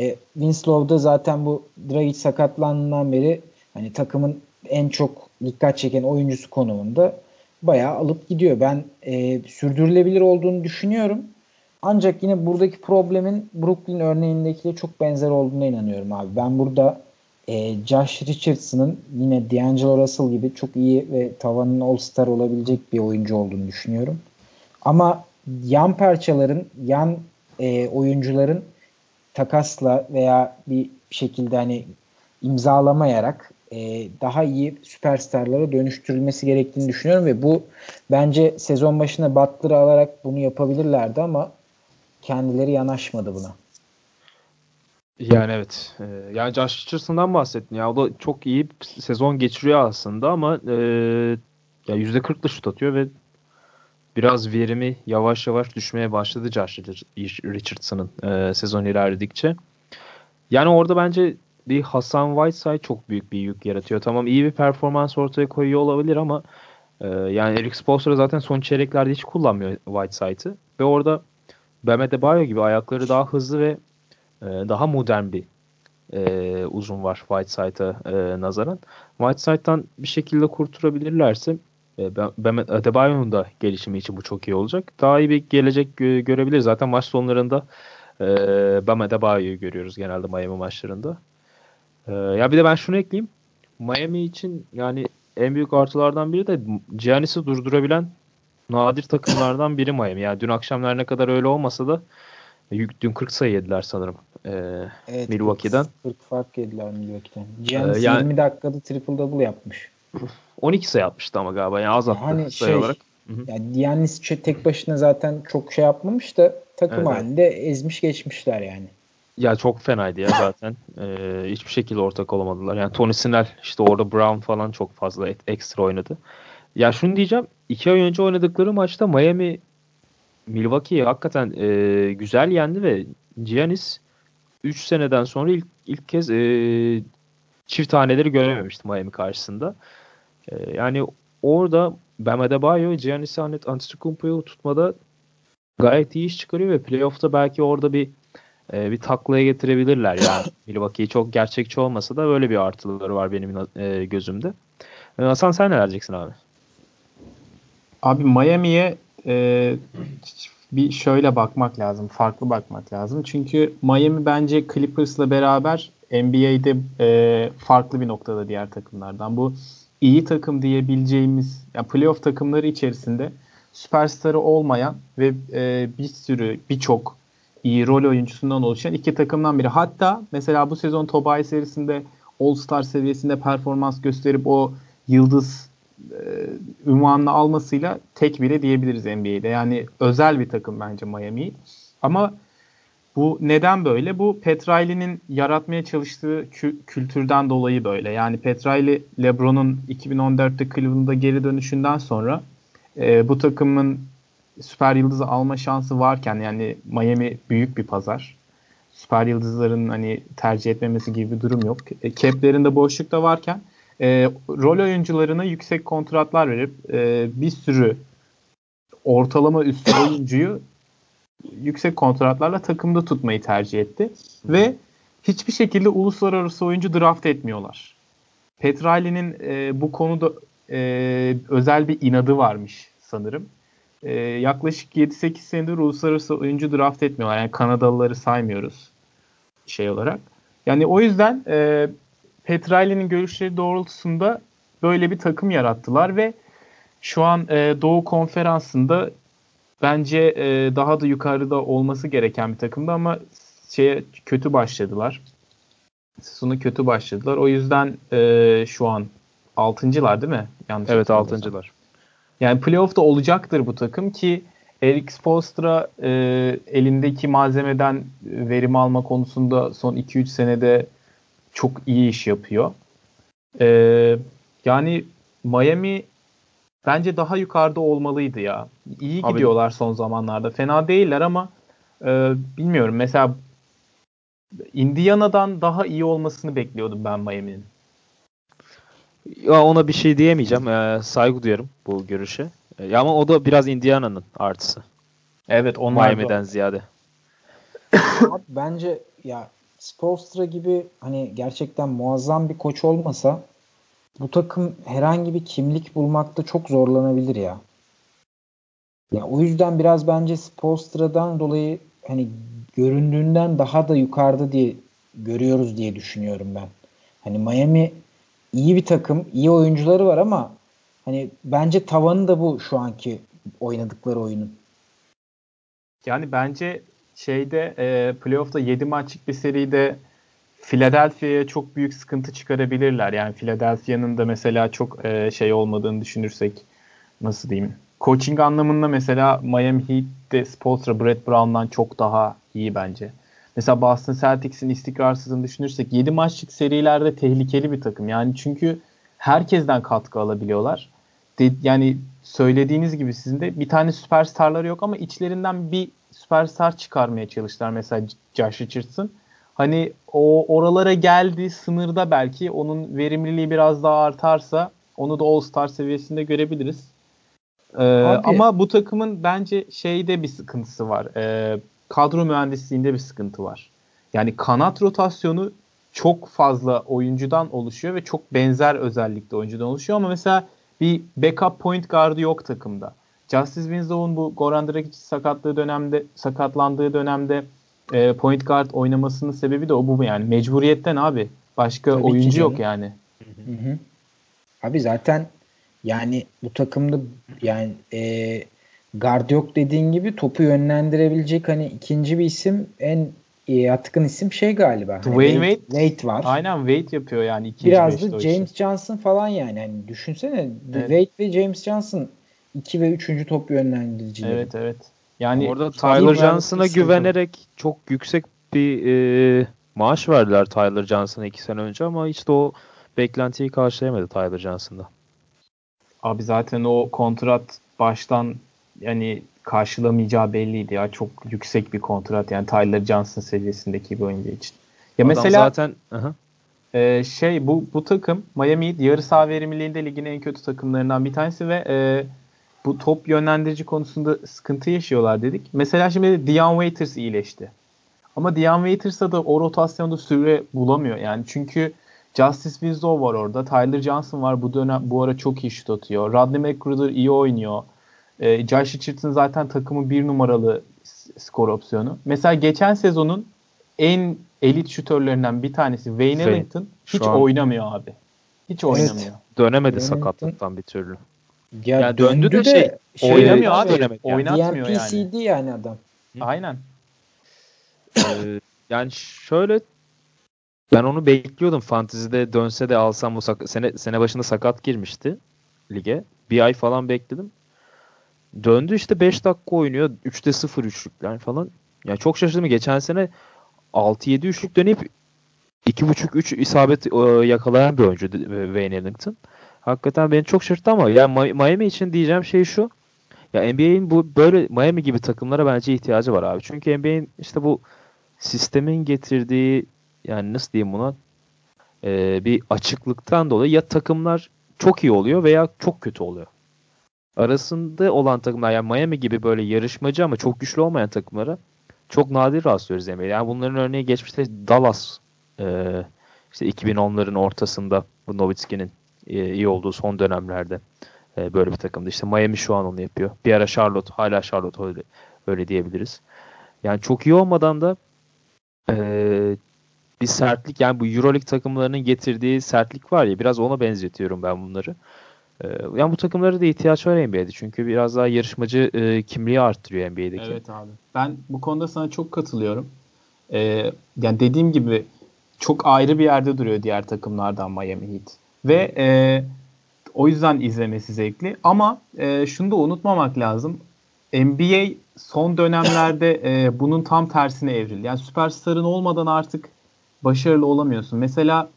E, Winslow da zaten bu Dragic sakatlandığından beri hani takımın en çok dikkat çeken oyuncusu konumunda bayağı alıp gidiyor. Ben e, sürdürülebilir olduğunu düşünüyorum. Ancak yine buradaki problemin Brooklyn örneğindekiyle çok benzer olduğuna inanıyorum abi. Ben burada e, Josh Richardson'ın yine D'Angelo Russell gibi çok iyi ve tavanın all-star olabilecek bir oyuncu olduğunu düşünüyorum. Ama yan parçaların, yan e, oyuncuların takasla veya bir şekilde hani imzalamayarak e, daha iyi süperstarlara dönüştürülmesi gerektiğini düşünüyorum ve bu bence sezon başına Butler'ı alarak bunu yapabilirlerdi ama kendileri yanaşmadı buna. Yani evet. Ee, yani Josh Richardson'dan bahsettin. Ya o da çok iyi sezon geçiriyor aslında ama e, ya %40'la şut atıyor ve biraz verimi yavaş yavaş düşmeye başladı Josh Richardson'ın e, sezon ilerledikçe. Yani orada bence bir Hasan Whiteside çok büyük bir yük yaratıyor. Tamam iyi bir performans ortaya koyuyor olabilir ama e, yani Eric Spoelstra zaten son çeyreklerde hiç kullanmıyor Whiteside'ı ve orada Bam Adebayo gibi ayakları daha hızlı ve e, daha modern bir e, uzun var Whiteside'a e, nazaran. Whiteside'dan bir şekilde kurtarabilirlerse e, Bam Adebayo'nun da gelişimi için bu çok iyi olacak. Daha iyi bir gelecek gö- görebilir. Zaten maç sonlarında e, Bam Adebayo'yu görüyoruz genelde Miami maçlarında. E, ya bir de ben şunu ekleyeyim. Miami için yani en büyük artılardan biri de Giannis'i durdurabilen nadir takımlardan biri Miami. Yani dün akşamlar ne kadar öyle olmasa da dün 40 sayı yediler sanırım. Ee, evet, Milwaukee'den. 40 fark yediler Milwaukee'den. Giannis ee, yani, 20 dakikada triple double yapmış. 12 sayı atmıştı ama galiba. Yani az attı hani sayı şey, olarak. Hı-hı. Yani Giannis tek başına zaten çok şey yapmamış da takım evet. halinde ezmiş geçmişler yani. Ya çok fenaydı ya zaten. ee, hiçbir şekilde ortak olamadılar. Yani Tony Snell işte orada Brown falan çok fazla ekstra oynadı. Ya şunu diyeceğim. iki ay önce oynadıkları maçta Miami Milwaukee'yi hakikaten e, güzel yendi ve Giannis 3 seneden sonra ilk ilk kez e, çift taneleri görememişti Miami karşısında. E, yani orada Bam Adebayo Giannis Antetokounmpo'yu tutmada gayet iyi iş çıkarıyor ve playoff'ta belki orada bir e, bir taklaya getirebilirler yani. Milwaukee çok gerçekçi olmasa da böyle bir artıları var benim e, gözümde. E, Hasan sen ne vereceksin abi? Abi Miami'ye e, bir şöyle bakmak lazım. Farklı bakmak lazım. Çünkü Miami bence Clippers'la beraber NBA'de e, farklı bir noktada diğer takımlardan. Bu iyi takım diyebileceğimiz yani playoff takımları içerisinde süperstarı olmayan ve e, bir sürü birçok iyi rol oyuncusundan oluşan iki takımdan biri. Hatta mesela bu sezon Tobay serisinde All-Star seviyesinde performans gösterip o yıldız e, ünvanını almasıyla tek bire diyebiliriz NBA'de. Yani özel bir takım bence Miami. Ama bu neden böyle? Bu Petrali'nin yaratmaya çalıştığı kü- kültürden dolayı böyle. Yani Petrali LeBron'un 2014'te Cleveland'a geri dönüşünden sonra e, bu takımın süper yıldızı alma şansı varken yani Miami büyük bir pazar. Süper yıldızların hani tercih etmemesi gibi bir durum yok. E, cap'lerinde boşluk da varken e, rol oyuncularına yüksek kontratlar verip e, bir sürü ortalama üstü oyuncuyu yüksek kontratlarla takımda tutmayı tercih etti. Ve hiçbir şekilde uluslararası oyuncu draft etmiyorlar. Petrali'nin e, bu konuda e, özel bir inadı varmış sanırım. E, yaklaşık 7-8 senedir uluslararası oyuncu draft etmiyorlar. Yani Kanadalıları saymıyoruz şey olarak. Yani o yüzden e, Petrali'nin görüşleri doğrultusunda böyle bir takım yarattılar ve şu an e, Doğu Konferansı'nda bence e, daha da yukarıda olması gereken bir takımdı ama şeye kötü başladılar. Sezonu kötü başladılar. O yüzden e, şu an altıncılar değil mi? Yanlış evet altıncılar. Yani playoff'ta olacaktır bu takım ki Eric Spoelstra e, elindeki malzemeden verim alma konusunda son 2-3 senede çok iyi iş yapıyor. E, yani Miami bence daha yukarıda olmalıydı ya. İyi Abi, gidiyorlar son zamanlarda. Fena değiller ama e, bilmiyorum. Mesela Indiana'dan daha iyi olmasını bekliyordum ben Miami'nin. Ya ona bir şey diyemeyeceğim. Ee, saygı duyarım bu görüşe. Ee, ama o da biraz Indiana'nın artısı. Evet onlar Miami'den da... ziyade. Abi, bence ya Spolstra gibi hani gerçekten muazzam bir koç olmasa bu takım herhangi bir kimlik bulmakta çok zorlanabilir ya. Ya o yüzden biraz bence Spolstra'dan dolayı hani göründüğünden daha da yukarıda diye görüyoruz diye düşünüyorum ben. Hani Miami iyi bir takım, iyi oyuncuları var ama hani bence tavanı da bu şu anki oynadıkları oyunun. Yani bence şeyde e, playoff'ta 7 maçlık bir seride Philadelphia'ya çok büyük sıkıntı çıkarabilirler. Yani Philadelphia'nın da mesela çok e, şey olmadığını düşünürsek nasıl diyeyim? Coaching anlamında mesela Miami Heat'te Spolstra Brett Brown'dan çok daha iyi bence. Mesela Boston Celtics'in istikrarsızlığını düşünürsek 7 maçlık serilerde tehlikeli bir takım. Yani çünkü herkesten katkı alabiliyorlar. De, yani söylediğiniz gibi sizin de bir tane süperstarları yok ama içlerinden bir süperstar çıkarmaya çalıştılar. Mesela Josh Richardson. Hani o oralara geldi sınırda belki onun verimliliği biraz daha artarsa onu da All-Star seviyesinde görebiliriz. Ee, ama bu takımın bence şeyde bir sıkıntısı var. Ee, kadro mühendisliğinde bir sıkıntı var. Yani kanat rotasyonu çok fazla oyuncudan oluşuyor ve çok benzer özellikte oyuncudan oluşuyor ama mesela bir backup point guard'ı yok takımda. Justice Winslow'un bu Goran Dragic sakatlığı dönemde sakatlandığı dönemde e, point guard oynamasının sebebi de o bu yani mecburiyetten abi. Başka Tabii oyuncu yok yani. Hı hı. Abi zaten yani bu takımda yani e, guard yok dediğin gibi topu yönlendirebilecek hani ikinci bir isim en yatkın isim şey galiba. Hani Dwayne Wade, Wade var. Aynen Wade yapıyor yani ikinci Biraz da James Johnson falan yani. yani düşünsene evet. Wade ve James Johnson 2 ve 3. top yönlendiricileri. Evet evet. Yani orada Tyler Johnson'a güvenerek çok yüksek bir e, maaş verdiler Tyler Johnson'a 2 sene önce ama hiç de o beklentiyi karşılayamadı Tyler Johnson'da. Abi zaten o kontrat baştan yani karşılamayacağı belliydi ya. Çok yüksek bir kontrat yani Tyler Johnson seviyesindeki bir oyuncu için. Ya Adam mesela zaten aha. E, şey bu bu takım Miami yarı saha verimliliğinde ligin en kötü takımlarından bir tanesi ve e, bu top yönlendirici konusunda sıkıntı yaşıyorlar dedik. Mesela şimdi Dion Waiters iyileşti. Ama Dion Waiters'a da o rotasyonda süre bulamıyor. Yani çünkü Justice Winslow var orada. Tyler Johnson var. Bu dönem bu ara çok iyi şut atıyor. Rodney McGruder iyi oynuyor. E, Josh Richardson zaten takımın bir numaralı skor opsiyonu. Mesela geçen sezonun en elit şutörlerinden bir tanesi Wayne Ellington hiç an... oynamıyor abi. Hiç evet. oynamıyor. Dönemedi Ellington... sakatlıktan bir türlü. Ya yani döndü, döndü de şey, şey oynamıyor abi. Yani. Oynatmıyor DNPC'di yani. yani adam. Aynen. ee, yani şöyle ben onu bekliyordum. Fantezide dönse de alsam bu sene sene başında sakat girmişti lige. Bir ay falan bekledim. Döndü işte 5 dakika oynuyor. 3'te 0 üçlükler falan. Yani çok şaşırdım. Geçen sene 6-7 üçlük dönüp 2.5-3 isabet yakalayan bir oyuncu Wayne Ellington. Hakikaten beni çok şaşırttı ama yani Miami için diyeceğim şey şu. Ya NBA'in bu böyle Miami gibi takımlara bence ihtiyacı var abi. Çünkü NBA'in işte bu sistemin getirdiği yani nasıl diyeyim buna e, bir açıklıktan dolayı ya takımlar çok iyi oluyor veya çok kötü oluyor. Arasında olan takımlar yani Miami gibi böyle yarışmacı ama çok güçlü olmayan takımlara çok nadir rastlıyoruz NBA'de. Yani bunların örneği geçmişte Dallas e, işte 2010'ların ortasında bu Nowitzki'nin iyi olduğu son dönemlerde e, böyle bir takımdı. İşte Miami şu an onu yapıyor. Bir ara Charlotte, hala Charlotte öyle, öyle diyebiliriz. Yani çok iyi olmadan da e, bir sertlik yani bu Euroleague takımlarının getirdiği sertlik var ya biraz ona benzetiyorum ben bunları. E, yani bu takımlara da ihtiyaç var NBA'de çünkü biraz daha yarışmacı e, kimliği arttırıyor NBA'deki. Evet abi. Ben bu konuda sana çok katılıyorum. E, yani dediğim gibi çok ayrı bir yerde duruyor diğer takımlardan Miami Heat. Ve e, o yüzden izlemesi zevkli. Ama e, şunu da unutmamak lazım. NBA son dönemlerde e, bunun tam tersine evrildi. Yani süperstarın olmadan artık başarılı olamıyorsun. Mesela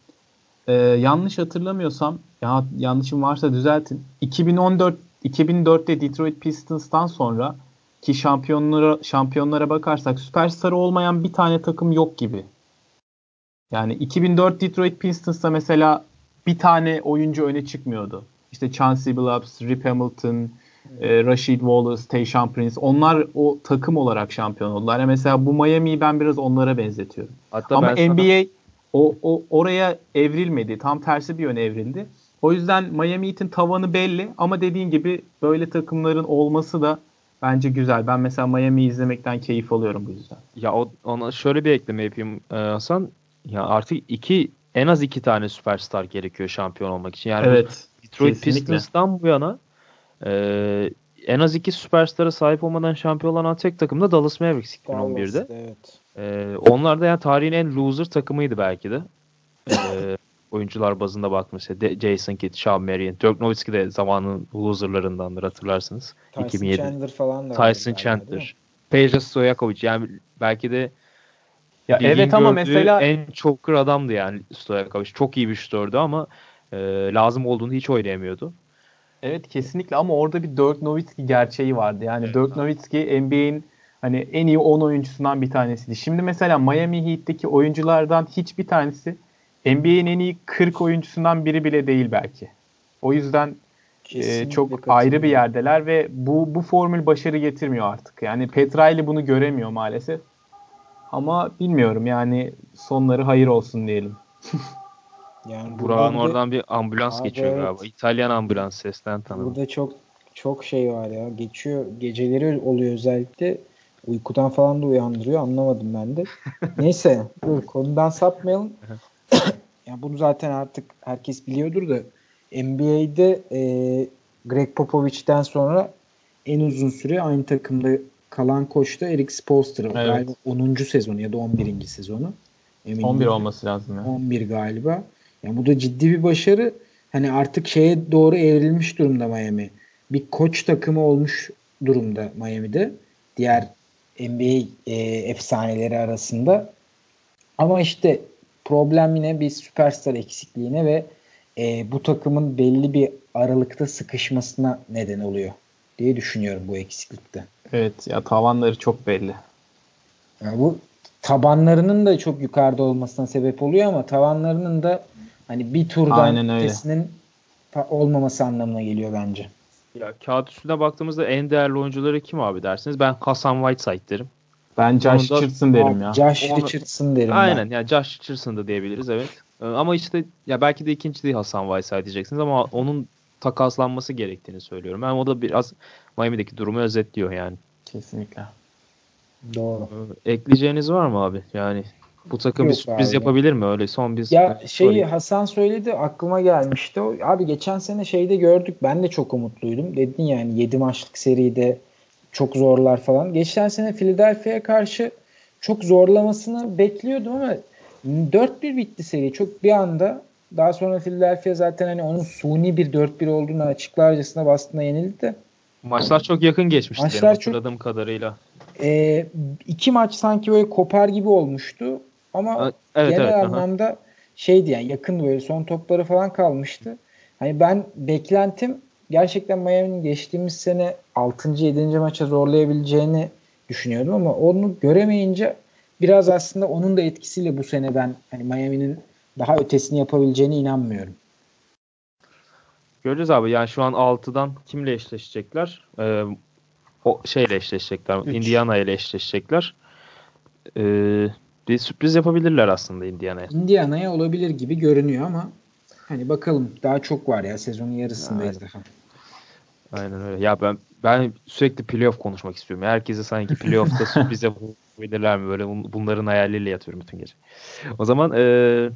e, yanlış hatırlamıyorsam ya yanlışım varsa düzeltin. 2014 2004'te Detroit Pistons'tan sonra ki şampiyonlara şampiyonlara bakarsak süperstar olmayan bir tane takım yok gibi. Yani 2004 Detroit Pistons'ta mesela bir tane oyuncu öne çıkmıyordu. İşte Chauncey Billups, Rip Hamilton, e, Rashid Wallace, Tayshaun Prince onlar o takım olarak şampiyon oldular. Yani mesela bu Miami'yi ben biraz onlara benzetiyorum. Hatta Ama NBA sana... o, o oraya evrilmedi. Tam tersi bir yöne evrildi. O yüzden Miami Heat'in tavanı belli ama dediğin gibi böyle takımların olması da bence güzel. Ben mesela Miami'yi izlemekten keyif alıyorum bu yüzden. Ya o, ona şöyle bir ekleme yapayım e, Hasan. Ya artık iki en az iki tane süperstar gerekiyor şampiyon olmak için. Yani evet, Detroit kesinlikle. Pistons'tan bu yana e, en az iki süperstara sahip olmadan şampiyon olan tek takım da Dallas Mavericks 2011'de. Evet. E, onlar da yani tarihin en loser takımıydı belki de. E, oyuncular bazında baktığımızda Jason Kidd, Sean Marion, Dirk Nowitzki de zamanın loserlarındandır hatırlarsınız. Tyson 2007. Chandler falan da Tyson Chandler. Peja Stojakovic yani belki de ya evet ama mesela en choker adamdı yani Stojakovic. Çok iyi bir şutördü ama e, lazım olduğunu hiç oynayamıyordu. Evet kesinlikle ama orada bir Dirk Nowitzki gerçeği vardı. Yani evet, Dirk Nowitzki NBA'in hani en iyi 10 oyuncusundan bir tanesiydi. Şimdi mesela Miami Heat'teki oyunculardan hiçbir tanesi NBA'in en iyi 40 oyuncusundan biri bile değil belki. O yüzden e, çok ayrı bir yerdeler ve bu bu formül başarı getirmiyor artık. Yani Petrayli bunu göremiyor maalesef. Ama bilmiyorum yani sonları hayır olsun diyelim. Yani Burak'ın oradan bir ambulans Abi geçiyor evet. galiba. İtalyan ambulans sesten tanıdım. Burada çok çok şey var ya. Geçiyor. Geceleri oluyor özellikle. Uykudan falan da uyandırıyor. Anlamadım ben de. Neyse. Dur konudan sapmayalım. yani bunu zaten artık herkes biliyordur da NBA'de e, Greg Popovich'ten sonra en uzun süre aynı takımda kalan koç da Eric Spoelstra. Evet. Galiba 10. sezonu ya da 11. sezonu. Eminim. 11 olması lazım ya. 11 galiba. Yani bu da ciddi bir başarı. Hani artık şeye doğru evrilmiş durumda Miami. Bir koç takımı olmuş durumda Miami'de. Diğer NBA e, efsaneleri arasında. Ama işte problem yine bir süperstar eksikliğine ve e, bu takımın belli bir aralıkta sıkışmasına neden oluyor diye düşünüyorum bu eksiklikte. Evet ya tavanları çok belli. Yani bu tabanlarının da çok yukarıda olmasına sebep oluyor ama tavanlarının da hani bir turdan ötesinin olmaması anlamına geliyor bence. Ya kağıt üstüne baktığımızda en değerli oyuncuları kim abi dersiniz? Ben Hasan Whiteside derim. Ben Josh Richardson derim ya. Josh Richardson derim Aynen ben. yani Josh Richardson da diyebiliriz evet. Ee, ama işte ya belki de ikinci değil Hasan Whiteside diyeceksiniz ama onun takaslanması gerektiğini söylüyorum. Ben o da biraz Miami'deki durumu özetliyor yani. Kesinlikle. Doğru. Ee, ekleyeceğiniz var mı abi? Yani bu takım Yok bir sürpriz abi. yapabilir mi? Öyle son biz Ya şeyi sorayım. Hasan söyledi aklıma gelmişti. Abi geçen sene şeyde gördük. Ben de çok umutluydum. Dedin yani 7 maçlık seride çok zorlar falan. Geçen sene Philadelphia'ya karşı çok zorlamasını bekliyordum ama 4-1 bitti seri. Çok bir anda daha sonra Philadelphia zaten hani onun suni bir 4-1 olduğunu açıklarcasına bastığına yenildi de. Maçlar çok yakın geçmişti Maçlar benim hatırladığım çok, kadarıyla. E, iki maç sanki böyle kopar gibi olmuştu. Ama evet, genel evet, anlamda aha. şeydi yani yakın böyle son topları falan kalmıştı. Hani ben beklentim gerçekten Miami'nin geçtiğimiz sene 6. 7. maça zorlayabileceğini düşünüyordum ama onu göremeyince biraz aslında onun da etkisiyle bu sene ben hani Miami'nin daha ötesini yapabileceğine inanmıyorum. Göreceğiz abi. Yani şu an 6'dan kimle eşleşecekler? Ee, o şeyle eşleşecekler. Üç. Indiana ile eşleşecekler. Ee, bir sürpriz yapabilirler aslında Indiana'ya. Indiana'ya olabilir gibi görünüyor ama hani bakalım daha çok var ya sezonun yarısındayız Aynen. daha. Aynen öyle. Ya ben ben sürekli playoff konuşmak istiyorum. Herkese sanki playoff'ta sürpriz yapabilirler mi? Böyle bunların hayalleriyle yatıyorum bütün gece. O zaman e,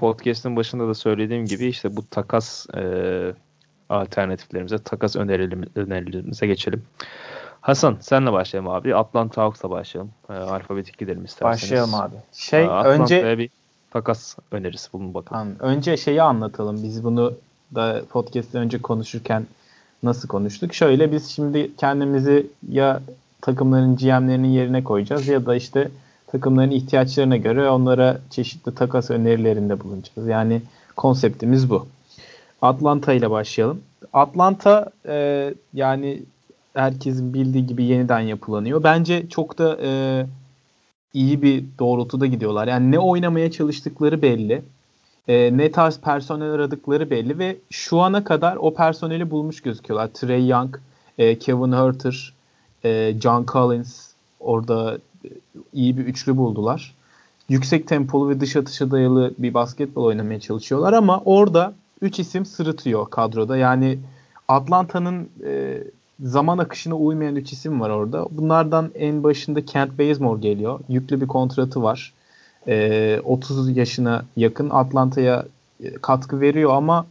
podcast'ın başında da söylediğim gibi işte bu takas e, alternatiflerimize, takas önerilerimize geçelim. Hasan senle başlayalım abi. Atlanta Hawks'la başlayalım. E, alfabetik gidelim isterseniz. Başlayalım abi. Şey e, önce bir takas önerisi bulun bakalım. Önce şeyi anlatalım. Biz bunu da podcast'te önce konuşurken nasıl konuştuk? Şöyle biz şimdi kendimizi ya takımların GM'lerinin yerine koyacağız ya da işte takımların ihtiyaçlarına göre onlara çeşitli takas önerilerinde bulunacağız. Yani konseptimiz bu. Atlanta ile başlayalım. Atlanta e, yani herkesin bildiği gibi yeniden yapılanıyor. Bence çok da e, iyi bir doğrultuda gidiyorlar. Yani ne oynamaya çalıştıkları belli. E, ne tarz personel aradıkları belli ve şu ana kadar o personeli bulmuş gözüküyorlar. Trey Young, e, Kevin Herter, e, John Collins orada iyi bir üçlü buldular. Yüksek tempolu ve dış atışa dayalı bir basketbol oynamaya çalışıyorlar ama orada 3 isim sırıtıyor kadroda. Yani Atlanta'nın e, zaman akışına uymayan 3 isim var orada. Bunlardan en başında Kent Bazemore geliyor. Yüklü bir kontratı var. E, 30 yaşına yakın Atlanta'ya e, katkı veriyor ama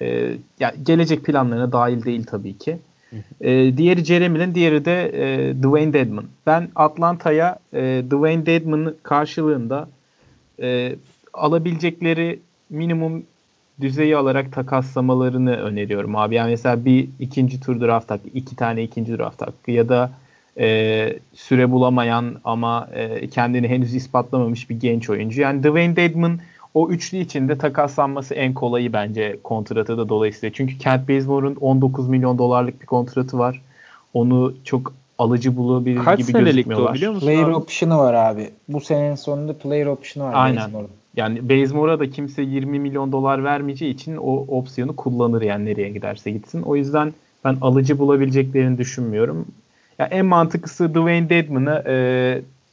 e, yani gelecek planlarına dahil değil tabii ki. E, diğeri Jeremy'nin, diğeri de e, Dwayne Dedman. Ben Atlanta'ya e, Dwayne Dedman'ın karşılığında e, alabilecekleri minimum düzeyi alarak takaslamalarını öneriyorum abi. Yani mesela bir ikinci tur draft hakkı, iki tane ikinci draft hakkı ya da e, süre bulamayan ama e, kendini henüz ispatlamamış bir genç oyuncu. Yani Dwayne Dedman o üçlü içinde takaslanması en kolayı bence kontratı da dolayısıyla. Çünkü Kent Bazemore'un 19 milyon dolarlık bir kontratı var. Onu çok alıcı bulabilir Kaç gibi gözükmüyorlar. Kaç biliyor musun Player abi? option'ı var abi. Bu senenin sonunda player option'ı var Aynen. Bazemore'un. Yani Bazemore'a da kimse 20 milyon dolar vermeyeceği için o opsiyonu kullanır yani nereye giderse gitsin. O yüzden ben alıcı bulabileceklerini düşünmüyorum. Ya en mantıklısı Dwayne Dedman'ı e,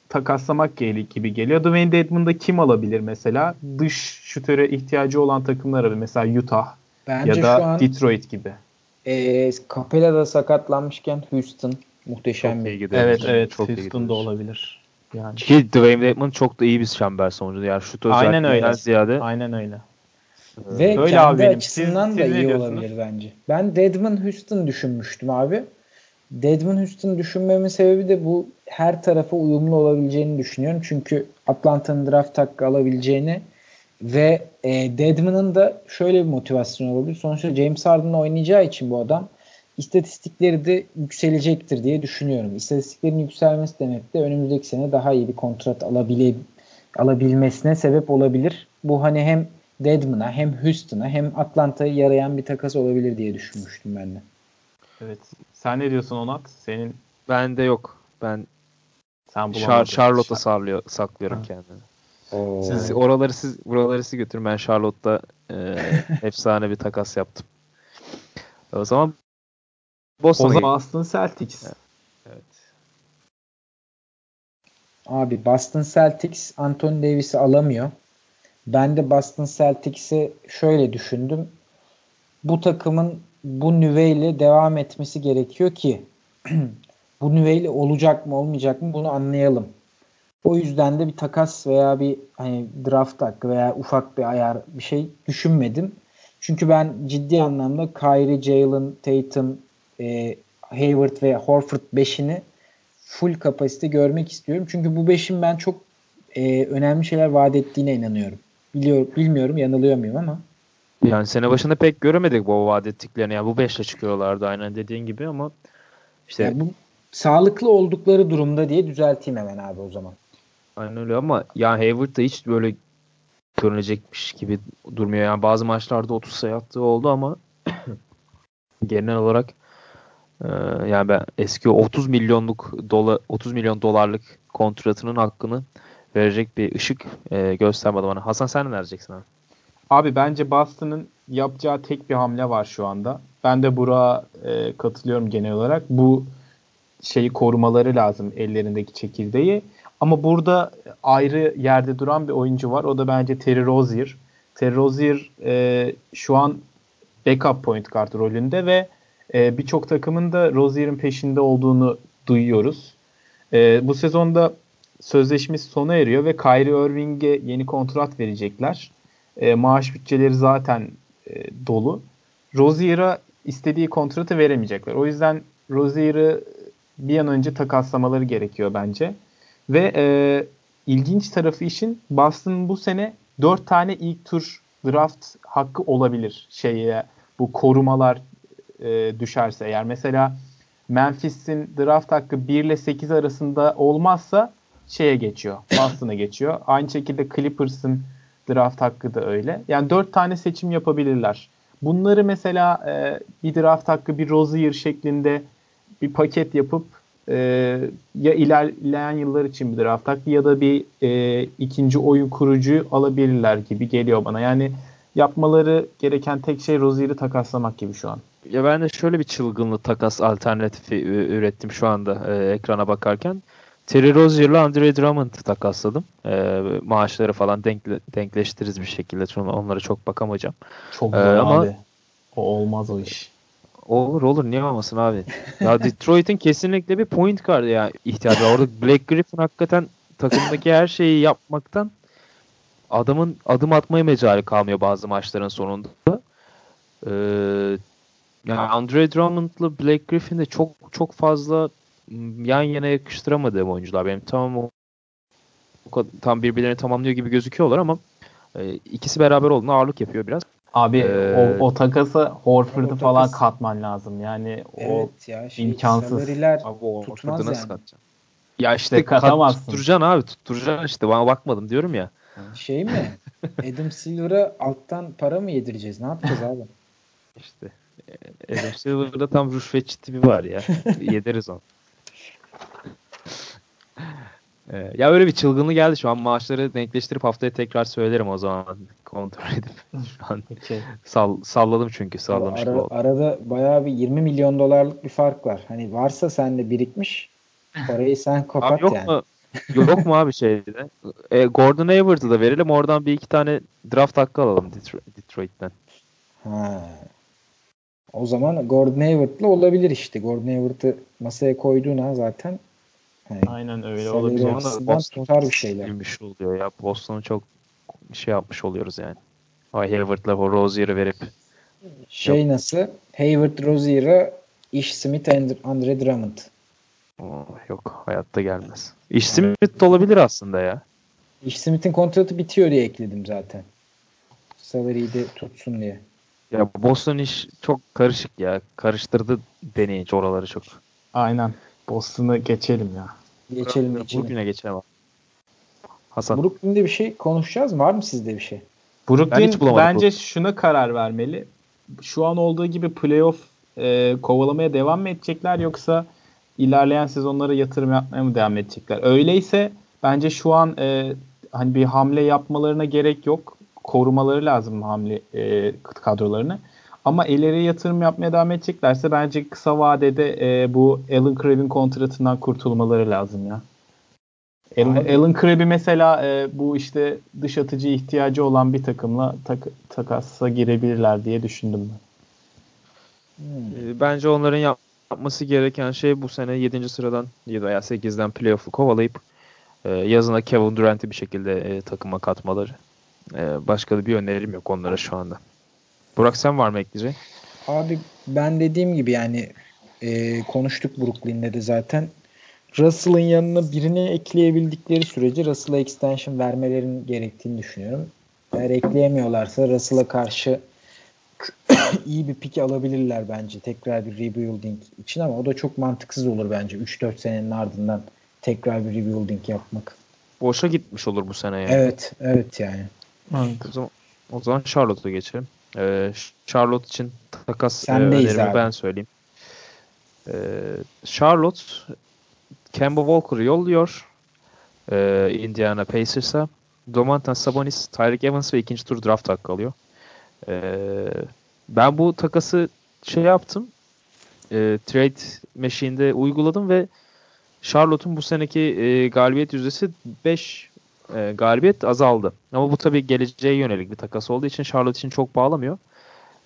takaslamak gibi geliyor. Dwayne Dedman'da kim alabilir mesela? Dış şütöre ihtiyacı olan takımlar abi. Mesela Utah Bence ya da an, Detroit gibi. E, Capela da sakatlanmışken Houston muhteşem çok bir. Evet evet çok Houston da olabilir. Yani. Ki Dwayne Dedman çok da iyi bir çember sonucu. Yani şut Aynen öyle. ziyade. Aynen öyle. Ve Öyle kendi abi benim. açısından siz, da siz iyi olabilir bence. Ben Deadman Houston düşünmüştüm abi. Deadman Houston düşünmemin sebebi de bu her tarafa uyumlu olabileceğini düşünüyorum. Çünkü Atlanta'nın draft hakkı alabileceğini ve e, Deadman'ın da şöyle bir motivasyon olabilir. Sonuçta James Harden'la oynayacağı için bu adam istatistikleri de yükselecektir diye düşünüyorum. İstatistiklerin yükselmesi demek de önümüzdeki sene daha iyi bir kontrat alabile, alabilmesine sebep olabilir. Bu hani hem Deadman'a hem Houston'a hem Atlanta'ya yarayan bir takas olabilir diye düşünmüştüm ben de. Evet. Sen ne diyorsun Onat? Senin bende yok. Ben sen Char Charlotte'a sarlıyor, saklıyorum ha. kendimi. Oo. Siz oraları siz buraları siz götürün. Ben Charlotte'da e, efsane bir takas yaptım. O zaman Boston'a O zaman Boston Celtics. Evet. Abi Boston Celtics Anthony Davis'i alamıyor. Ben de Boston Celtics'i şöyle düşündüm. Bu takımın bu nüveyle devam etmesi gerekiyor ki bu nüveyle olacak mı olmayacak mı bunu anlayalım. O yüzden de bir takas veya bir hani draft hakkı veya ufak bir ayar bir şey düşünmedim. Çünkü ben ciddi anlamda Kyrie, Jalen, Tatum, e, Hayward ve Horford 5'ini full kapasite görmek istiyorum. Çünkü bu 5'in ben çok e, önemli şeyler vaat ettiğine inanıyorum. Biliyor, bilmiyorum yanılıyor muyum ama. Yani sene başında pek göremedik bu vaat ettiklerini. Yani bu 5'le çıkıyorlardı aynen dediğin gibi ama işte yani bu sağlıklı oldukları durumda diye düzelteyim hemen abi o zaman. Aynen öyle ama yani Hayward da hiç böyle görünecekmiş gibi durmuyor. Yani bazı maçlarda 30 sayı attığı oldu ama genel olarak e, yani ben eski 30 milyonluk dolar 30 milyon dolarlık kontratının hakkını verecek bir ışık e, göstermedi bana. Hasan sen ne vereceksin abi? Abi bence Boston'ın yapacağı tek bir hamle var şu anda. Ben de Burak'a e, katılıyorum genel olarak. Bu şeyi korumaları lazım ellerindeki çekirdeği. Ama burada ayrı yerde duran bir oyuncu var. O da bence Terry Rozier. Terry Rozier e, şu an backup point guard rolünde ve e, birçok takımın da Rozier'in peşinde olduğunu duyuyoruz. E, bu sezonda sözleşmesi sona eriyor ve Kyrie Irving'e yeni kontrat verecekler. E, maaş bütçeleri zaten e, dolu. Rozier'a istediği kontratı veremeyecekler. O yüzden Rozier'ı bir an önce takaslamaları gerekiyor bence. Ve e, ilginç tarafı işin Boston bu sene 4 tane ilk tur draft hakkı olabilir şeye bu korumalar e, düşerse eğer mesela Memphis'in draft hakkı 1 ile 8 arasında olmazsa şeye geçiyor. Boston'a geçiyor. Aynı şekilde Clippers'ın draft hakkı da öyle. Yani 4 tane seçim yapabilirler. Bunları mesela e, bir draft hakkı bir Rozier şeklinde bir paket yapıp e, ya ilerleyen yıllar için bir draft hakkı ya da bir e, ikinci oyun kurucu alabilirler gibi geliyor bana. Yani yapmaları gereken tek şey Rozier'i takaslamak gibi şu an. Ya ben de şöyle bir çılgınlı takas alternatifi ürettim şu anda e, ekrana bakarken. Terry Rozier'la Andre Drummond takasladım. E, maaşları falan denkle, denkleştiririz bir şekilde. Çünkü onlara çok bakamayacağım. Çok zor e, ama, abi. O olmaz o iş. Olur olur niye olmasın abi. Ya Detroit'in kesinlikle bir point guard ya ihtiyacı var. Orada Black Griffin hakikaten takımdaki her şeyi yapmaktan adamın adım atmaya mecali kalmıyor bazı maçların sonunda. Ee, yani Andre Drummond'la Blake Griffin de çok çok fazla yan yana yakıştıramadığım oyuncular. Benim tamam o, tam birbirlerini tamamlıyor gibi gözüküyorlar ama e, ikisi beraber olduğunda ağırlık yapıyor biraz. Abi ee, o, o takası Horford'u falan takas... katman lazım. Yani evet o ya, şey, imkansız. Abi o Horford'u nasıl yani. katacaksın? Ya işte, işte katamazsın. tutturacaksın abi tutturacaksın işte bana bakmadım diyorum ya. Şey mi? Adam Silver'a alttan para mı yedireceğiz? Ne yapacağız abi? İşte Adam Silver'da tam rüşvetçi tipi var ya. Yederiz onu. Ee, ya öyle bir çılgınlığı geldi şu an maaşları denkleştirip haftaya tekrar söylerim o zaman kontrol edip şu an okay. sall salladım çünkü sallamış Ara, arada bayağı bir 20 milyon dolarlık bir fark var. Hani varsa sende birikmiş parayı sen kopat abi yok yani. Mu? yok mu abi şeyde? E, Gordon Hayward'ı da verelim oradan bir iki tane draft hakkı alalım Detroit'ten. Ha. O zaman Gordon Hayward'la olabilir işte. Gordon Hayward'ı masaya koyduğuna zaten Hani Aynen öyle olabilir. Ama Boston tutar bir şeyler. Bir şey oluyor ya. Boston'u çok şey yapmış oluyoruz yani. Ay Hayward'la Rozier'ı verip şey yok. nasıl? Hayward Rozier'a Ish Smith and Andre Drummond. Oh, yok hayatta gelmez. Ish Smith de olabilir aslında ya. Ish Smith'in kontratı bitiyor diye ekledim zaten. Salary'i de tutsun diye. Ya Boston iş çok karışık ya. Karıştırdı deneyici oraları çok. Aynen. Boston'ı geçelim ya. Geçelim geçelim. Brooklyn'e geçelim. Hasan. Brooklyn'de bir şey konuşacağız mı? Var mı sizde bir şey? Brooklyn ben bence bu. şuna karar vermeli. Şu an olduğu gibi playoff e, kovalamaya devam mı edecekler yoksa ilerleyen sezonlara yatırım yapmaya mı devam edecekler? Öyleyse bence şu an e, hani bir hamle yapmalarına gerek yok. Korumaları lazım hamle e, kadrolarını. Ama ileri yatırım yapmaya devam edeceklerse bence kısa vadede e, bu Alan Crabb'in kontratından kurtulmaları lazım ya. Alan, Alan Crabb'i mesela e, bu işte dış atıcı ihtiyacı olan bir takımla tak, takasa girebilirler diye düşündüm ben. Hmm. Bence onların yapması gereken şey bu sene 7. sıradan veya 8'den playoff'u kovalayıp e, yazına Kevin Durant'i bir şekilde e, takıma katmaları. E, başka da bir önerim yok onlara şu anda. Burak sen var mı ekleyecek? Abi ben dediğim gibi yani e, konuştuk Brooklyn'de de zaten. Russell'ın yanına birini ekleyebildikleri sürece Russell'a extension vermelerin gerektiğini düşünüyorum. Eğer ekleyemiyorlarsa Russell'a karşı iyi bir pik alabilirler bence tekrar bir rebuilding için ama o da çok mantıksız olur bence 3-4 senenin ardından tekrar bir rebuilding yapmak. Boşa gitmiş olur bu sene yani. Evet, evet yani. O zaman, o zaman Charlotte'a geçelim. Ee, Charlotte için takas e, önerimi abi. ben söyleyeyim. Ee, Charlotte Kemba Walker'ı yolluyor. Ee, Indiana Pacers'a. Domantas Sabonis, Tyreek Evans ve ikinci tur draft hakkı alıyor. Ee, ben bu takası şey yaptım. E, trade Machine'de uyguladım ve Charlotte'un bu seneki e, galibiyet yüzdesi 5 e, galibiyet azaldı. Ama bu tabii geleceğe yönelik bir takas olduğu için Charlotte için çok bağlamıyor.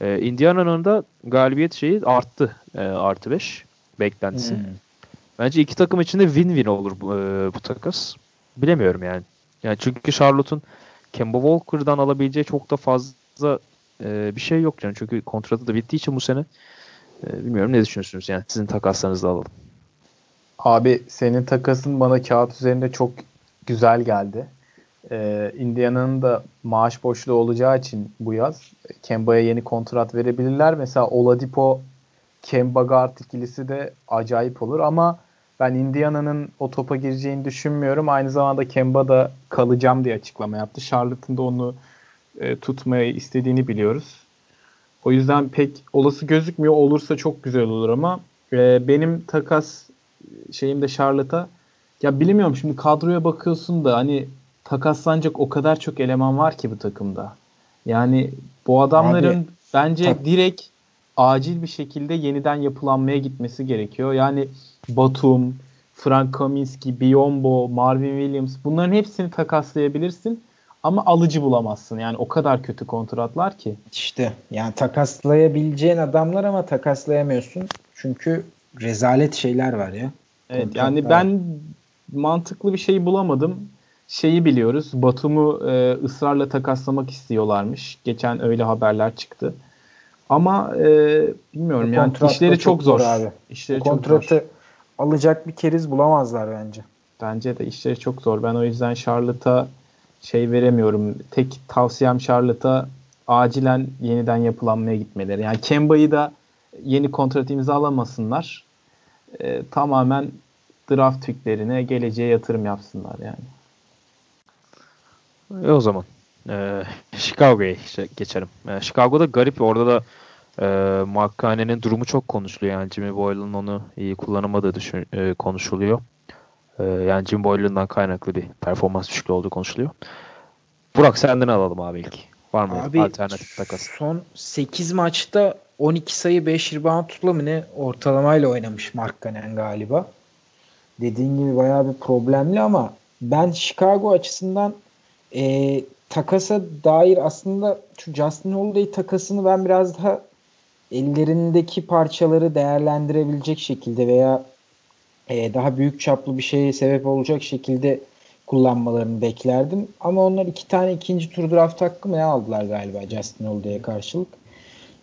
E, Indiana'nın da galibiyet şeyi arttı. E, artı 5 beklentisi. Hmm. Bence iki takım için de win-win olur bu, e, bu takas. Bilemiyorum yani. Yani çünkü Charlotte'un Kemba Walker'dan alabileceği çok da fazla e, bir şey yok yani. Çünkü kontratı da bittiği için bu sene e, bilmiyorum ne düşünüyorsunuz yani sizin takaslarınızı alalım. Abi senin takasın bana kağıt üzerinde çok güzel geldi. Ee, Indiana'nın da maaş boşluğu olacağı için bu yaz Kemba'ya yeni kontrat verebilirler. Mesela Oladipo Kemba guard ikilisi de acayip olur ama ben Indiana'nın o topa gireceğini düşünmüyorum. Aynı zamanda Kemba da kalacağım diye açıklama yaptı. Charlotte'ın da onu e, tutmaya istediğini biliyoruz. O yüzden pek olası gözükmüyor. Olursa çok güzel olur ama e, benim takas şeyim de Charlotte'a ya bilmiyorum şimdi kadroya bakıyorsun da hani takaslanacak o kadar çok eleman var ki bu takımda. Yani bu adamların Abi, bence tak- direkt acil bir şekilde yeniden yapılanmaya gitmesi gerekiyor. Yani Batum, Frank Kaminsky, Biombo, Marvin Williams bunların hepsini takaslayabilirsin ama alıcı bulamazsın. Yani o kadar kötü kontratlar ki. İşte yani takaslayabileceğin adamlar ama takaslayamıyorsun. Çünkü rezalet şeyler var ya. Evet yani ben mantıklı bir şey bulamadım. Şeyi biliyoruz. Batum'u e, ısrarla takaslamak istiyorlarmış. Geçen öyle haberler çıktı. Ama e, bilmiyorum yani işleri çok, zor. abi. İşleri Bu kontratı çok zor. alacak bir keriz bulamazlar bence. Bence de işleri çok zor. Ben o yüzden Charlotte'a şey veremiyorum. Tek tavsiyem Charlotte'a acilen yeniden yapılanmaya gitmeleri. Yani Kemba'yı da yeni kontrat imzalamasınlar. E, tamamen draft picklerine geleceğe yatırım yapsınlar yani. E o zaman e, Chicago'ya geçelim. E, Chicago'da garip orada da e, Mark durumu çok konuşuluyor. Yani Jimmy Boyle'ın onu iyi kullanamadığı düşün, e, konuşuluyor. E, yani Jimmy Boyle'ından kaynaklı bir performans düşüklüğü olduğu konuşuluyor. Burak senden alalım abi ilk. Var mı abi, alternatif takas? Son 8 maçta 12 sayı 5 rebound tutla mı ne ortalamayla oynamış Mark Cannon galiba. Dediğin gibi bayağı bir problemli ama ben Chicago açısından e, takasa dair aslında şu Justin Holiday takasını ben biraz daha ellerindeki parçaları değerlendirebilecek şekilde veya e, daha büyük çaplı bir şeye sebep olacak şekilde kullanmalarını beklerdim. Ama onlar iki tane ikinci tur draft hakkı mı ne aldılar galiba Justin Holiday'e karşılık.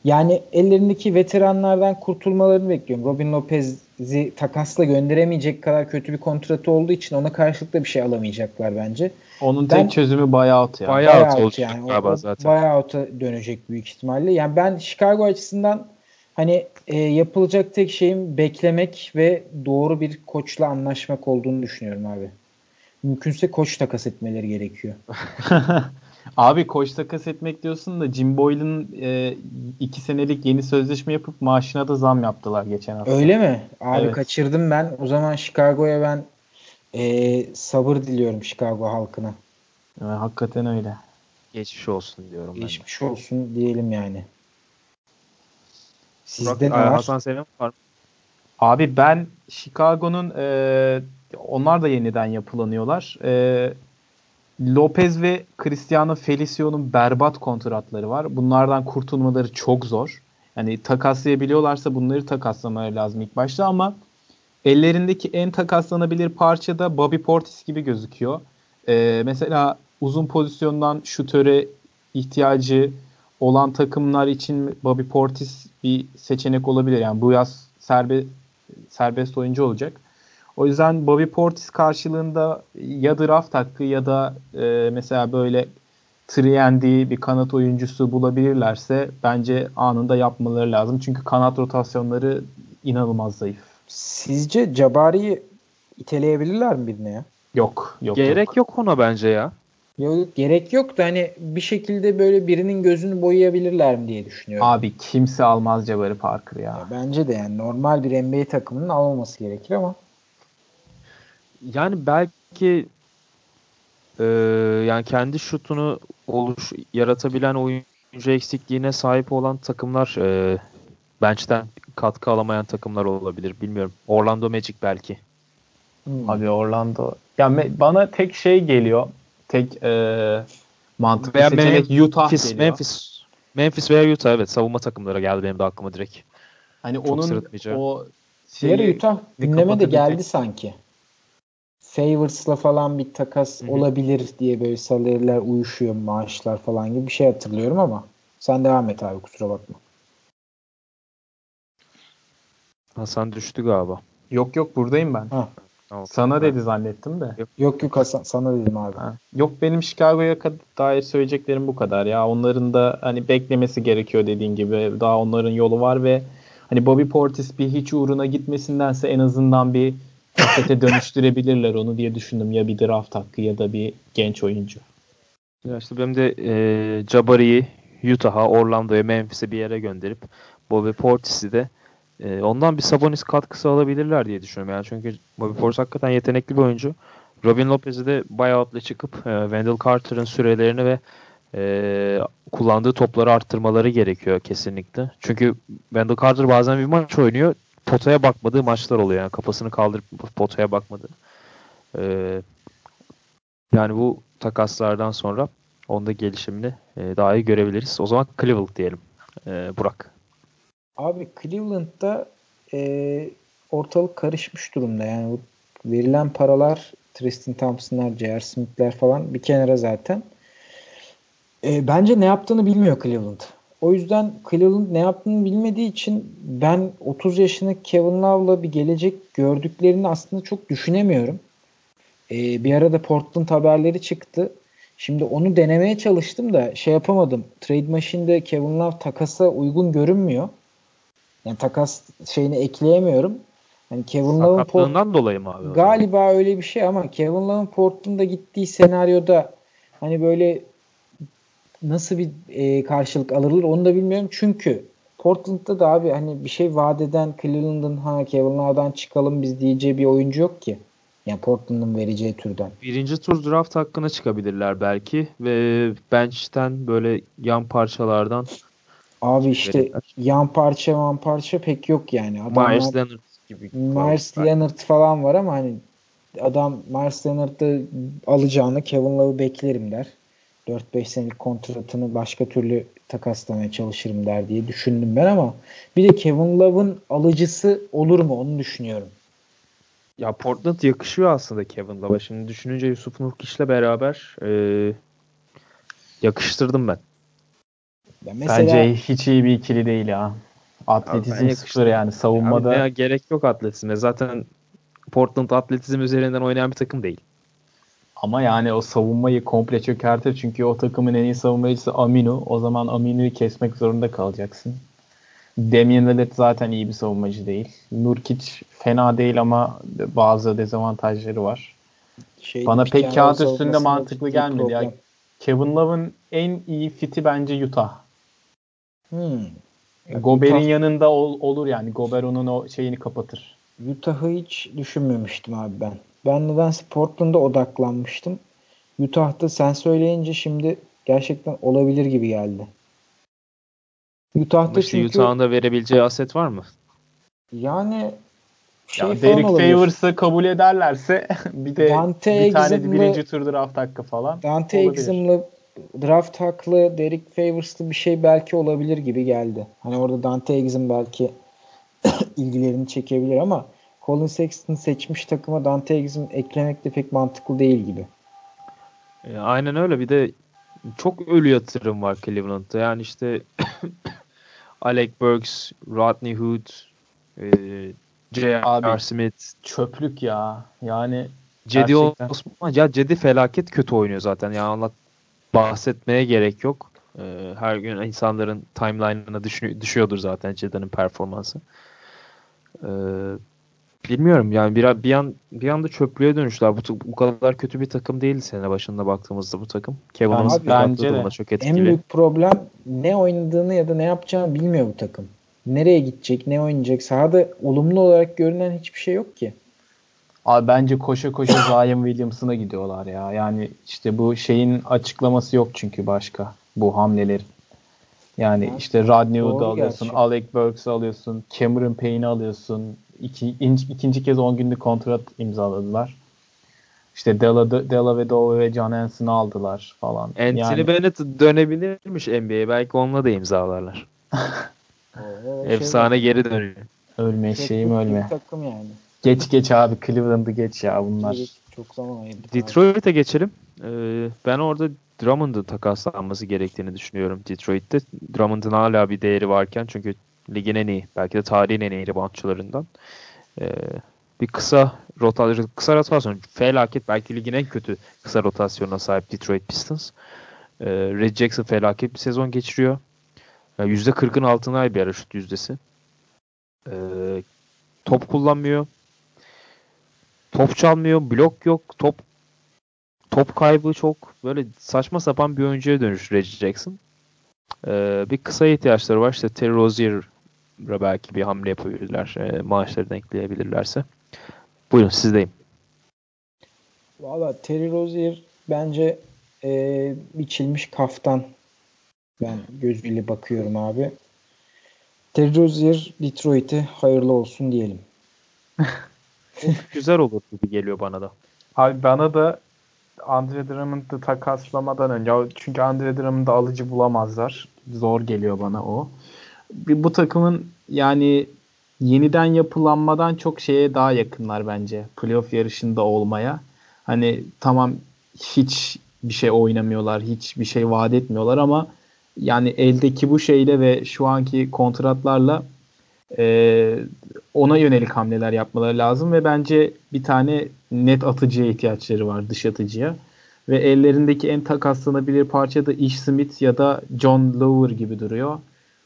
Yani ellerindeki veteranlardan kurtulmalarını bekliyorum. Robin Lopez'i takasla gönderemeyecek kadar kötü bir kontratı olduğu için ona karşılık da bir şey alamayacaklar bence. Onun ben, tek çözümü buyout ya. Buyout, buyout olacak yani. galiba zaten. Buyout'a dönecek büyük ihtimalle. Yani ben Chicago açısından hani e, yapılacak tek şeyin beklemek ve doğru bir koçla anlaşmak olduğunu düşünüyorum abi. Mümkünse koç takas etmeleri gerekiyor. Abi koç takas etmek diyorsun da Jim Boyle'ın e, iki senelik yeni sözleşme yapıp maaşına da zam yaptılar geçen hafta. Öyle mi? Abi evet. kaçırdım ben. O zaman Chicago'ya ben e, sabır diliyorum Chicago halkına. Evet, hakikaten öyle. Geçmiş olsun diyorum Geçmiş ben de. olsun diyelim yani. Sizde Burak, ne var? Hasan Selim var Abi ben Chicago'nun e, onlar da yeniden yapılanıyorlar. E, Lopez ve Cristiano Felicio'nun berbat kontratları var. Bunlardan kurtulmaları çok zor. Yani takaslayabiliyorlarsa bunları takaslamaları lazım ilk başta ama ellerindeki en takaslanabilir parça da Bobby Portis gibi gözüküyor. Ee, mesela uzun pozisyondan şutöre ihtiyacı olan takımlar için Bobby Portis bir seçenek olabilir. Yani bu yaz serbe, serbest oyuncu olacak. O yüzden Bobby Portis karşılığında ya draft hakkı ya da e, mesela böyle Triendy bir kanat oyuncusu bulabilirlerse bence anında yapmaları lazım. Çünkü kanat rotasyonları inanılmaz zayıf. Sizce Cabari'yi iteleyebilirler mi birine ya? Yok. yok Gerek yok. yok ona bence ya. Yok, gerek yok da hani bir şekilde böyle birinin gözünü boyayabilirler mi diye düşünüyorum. Abi kimse almaz Jabari Parker ya. ya. Bence de yani normal bir NBA takımının almaması gerekir ama yani belki e, yani kendi şutunu oluş yaratabilen oyuncu eksikliğine sahip olan takımlar e, bench'ten katkı alamayan takımlar olabilir. Bilmiyorum. Orlando Magic belki. Hmm. Abi Orlando. Ya bana tek şey geliyor. Tek e, mantıklı Veya seçenek Memphis, Utah geliyor. Memphis, Memphis veya Utah evet savunma takımları geldi benim de aklıma direkt. Hani Çok onun o şeyi Utah gündeme de geldi sanki. Favors'la falan bir takas Hı-hı. olabilir diye böyle salariler uyuşuyor maaşlar falan gibi bir şey hatırlıyorum ama sen devam et abi kusura bakma. Hasan düştü galiba. Yok yok buradayım ben. Ha. Sana dedi zannettim de. Yok yok Hasan sana dedim abi. Ha. Yok benim Chicago'ya dair söyleyeceklerim bu kadar ya. Onların da hani beklemesi gerekiyor dediğin gibi. Daha onların yolu var ve hani Bobby Portis bir hiç uğruna gitmesindense en azından bir asete dönüştürebilirler onu diye düşündüm. Ya bir draft hakkı ya da bir genç oyuncu. Ya işte benim de e, Jabari'yi Utah'a, Orlando'ya, Memphis'e bir yere gönderip Bobby Portis'i de e, ondan bir Sabonis katkısı alabilirler diye düşünüyorum. Yani çünkü Bobby Portis hakikaten yetenekli bir oyuncu. Robin Lopez'i de buyout'la çıkıp e, Wendell Carter'ın sürelerini ve e, kullandığı topları arttırmaları gerekiyor kesinlikle. Çünkü Wendell Carter bazen bir maç oynuyor potaya bakmadığı maçlar oluyor. Yani kafasını kaldırıp potaya bakmadı. Ee, yani bu takaslardan sonra onda gelişimini e, daha iyi görebiliriz. O zaman Cleveland diyelim. E, Burak. Abi Cleveland'da e, ortalık karışmış durumda. Yani verilen paralar Tristan Thompson'lar, J.R. Smith'ler falan bir kenara zaten. E, bence ne yaptığını bilmiyor Cleveland. O yüzden Cleveland ne yaptığını bilmediği için ben 30 yaşındaki Kevin Love'la bir gelecek gördüklerini aslında çok düşünemiyorum. Ee, bir arada Portland haberleri çıktı. Şimdi onu denemeye çalıştım da şey yapamadım. Trade Machine'de Kevin Love takasa uygun görünmüyor. Yani takas şeyini ekleyemiyorum. Yani Kevin Love'ın Port- dolayı mı abi? Galiba öyle bir şey ama Kevin Love'ın Portland'a gittiği senaryoda hani böyle nasıl bir e, karşılık alırlar onu da bilmiyorum. Çünkü Portland'da da abi hani bir şey vadeden Cleveland'ın ha Love'dan çıkalım biz diyeceği bir oyuncu yok ki. Yani Portland'ın vereceği türden. Birinci tur draft hakkına çıkabilirler belki ve bench'ten böyle yan parçalardan Abi işte verirler. yan parça yan parça pek yok yani. Adamlar, Myers Leonard gibi. Myers Leonard falan var ama hani adam Myers Leonard'ı alacağını Kevin Love'ı beklerim der. 4-5 senelik kontratını başka türlü takaslamaya çalışırım der diye düşündüm ben ama bir de Kevin Love'ın alıcısı olur mu onu düşünüyorum. Ya Portland yakışıyor aslında Kevin Love'a. Şimdi düşününce Yusuf Nurkiş'le beraber e, yakıştırdım ben. Ya mesela, Bence hiç iyi bir ikili değil ya. Atletizm sıfır yani savunmada. Ya, gerek yok atletizme. Zaten Portland atletizm üzerinden oynayan bir takım değil. Ama yani o savunmayı komple çökertir. Çünkü o takımın en iyi savunmacısı Aminu. O zaman Aminu'yu kesmek zorunda kalacaksın. Damian Lillard zaten iyi bir savunmacı değil. Nurkic fena değil ama bazı dezavantajları var. Şeyde Bana pek kağıt üstünde mantıklı gelmedi. Ya. Kevin Love'ın en iyi fiti bence Utah. Hmm. Gober'in Utah... yanında ol, olur yani. Gober onun o şeyini kapatır. Utah'ı hiç düşünmemiştim abi ben. Ben nedense Portland'a odaklanmıştım. Utah'ta sen söyleyince şimdi gerçekten olabilir gibi geldi. Utah'ta işte çünkü Utah'ın da verebileceği aset var mı? Yani şey ya Derek Favors'ı kabul ederlerse bir de Dante bir tane de birinci tur draft hakkı falan Dante Exum'la draft haklı Derek Favors'lı bir şey belki olabilir gibi geldi. Hani orada Dante Exum belki ilgilerini çekebilir ama Colin Sexton seçmiş takıma Dante Exum eklemek de pek mantıklı değil gibi. E, aynen öyle. Bir de çok ölü yatırım var Cleveland'da. Yani işte Alec Burks, Rodney Hood, e, J.R. Smith. Çöplük ya. Yani Cedi Osman ya Cedi felaket kötü oynuyor zaten. Yani anlat bahsetmeye gerek yok. Ee, her gün insanların timeline'ına düşüyordur zaten Cedi'nin performansı. Ee, bilmiyorum yani bir, bir an bir anda çöplüğe dönüştüler. Bu, bu kadar kötü bir takım değildi sene başında baktığımızda bu takım. Kevin Owens bence de. çok etkili. En büyük problem ne oynadığını ya da ne yapacağını bilmiyor bu takım. Nereye gidecek, ne oynayacak? Sahada olumlu olarak görünen hiçbir şey yok ki. Abi bence koşa koşa Zion Williamson'a gidiyorlar ya. Yani işte bu şeyin açıklaması yok çünkü başka bu hamlelerin. Yani ha, işte Rodney Hood'u alıyorsun, gerçi. Alec Burks'ı alıyorsun, Cameron Payne'i alıyorsun. İki, ikinci kez 10 günlük kontrat imzaladılar. İşte Della, Della Vedova ve John Hanson'ı aldılar falan. Anthony yani... Bennett dönebilirmiş NBA'ye. Belki onunla da imzalarlar. Oo, Efsane şey geri dönüyor. Ölme şeyim ölme. Takım yani. Geç geç abi Cleveland'ı geç ya bunlar. Çok zaman. Detroit'e geçelim. Ee, ben orada Drummond'un takaslanması gerektiğini düşünüyorum Detroit'te. Drummond'un hala bir değeri varken çünkü ligin en iyi, belki de tarihin en iyi reboundçularından. Ee, bir kısa rotasyon, kısa rotasyon felaket belki ligin en kötü kısa rotasyonuna sahip Detroit Pistons. Ee, Red Jackson felaket bir sezon geçiriyor. Yani %40'ın altına bir ara şut yüzdesi. Ee, top kullanmıyor. Top çalmıyor, blok yok, top top kaybı çok. Böyle saçma sapan bir oyuncuya dönüş Reggie Jackson. Ee, bir kısa ihtiyaçları var. İşte Terry Rozier'a belki bir hamle yapabilirler. E, maaşları denkleyebilirlerse. Buyurun sizdeyim. Valla Terry Rozier bence e, biçilmiş kaftan ben gözüyle bakıyorum abi. Terry Rozier Detroit'e hayırlı olsun diyelim. güzel olur gibi geliyor bana da. Abi bana da Andre Drummond'ı takaslamadan önce çünkü Andre Drummond'ı alıcı bulamazlar. Zor geliyor bana o. Bu takımın yani yeniden yapılanmadan çok şeye daha yakınlar bence. Playoff yarışında olmaya. Hani tamam hiç bir şey oynamıyorlar, hiç bir şey vaat etmiyorlar ama yani eldeki bu şeyle ve şu anki kontratlarla e, ona yönelik hamleler yapmaları lazım ve bence bir tane net atıcıya ihtiyaçları var dış atıcıya. Ve ellerindeki en takaslanabilir parça da Ish Smith ya da John Lower gibi duruyor.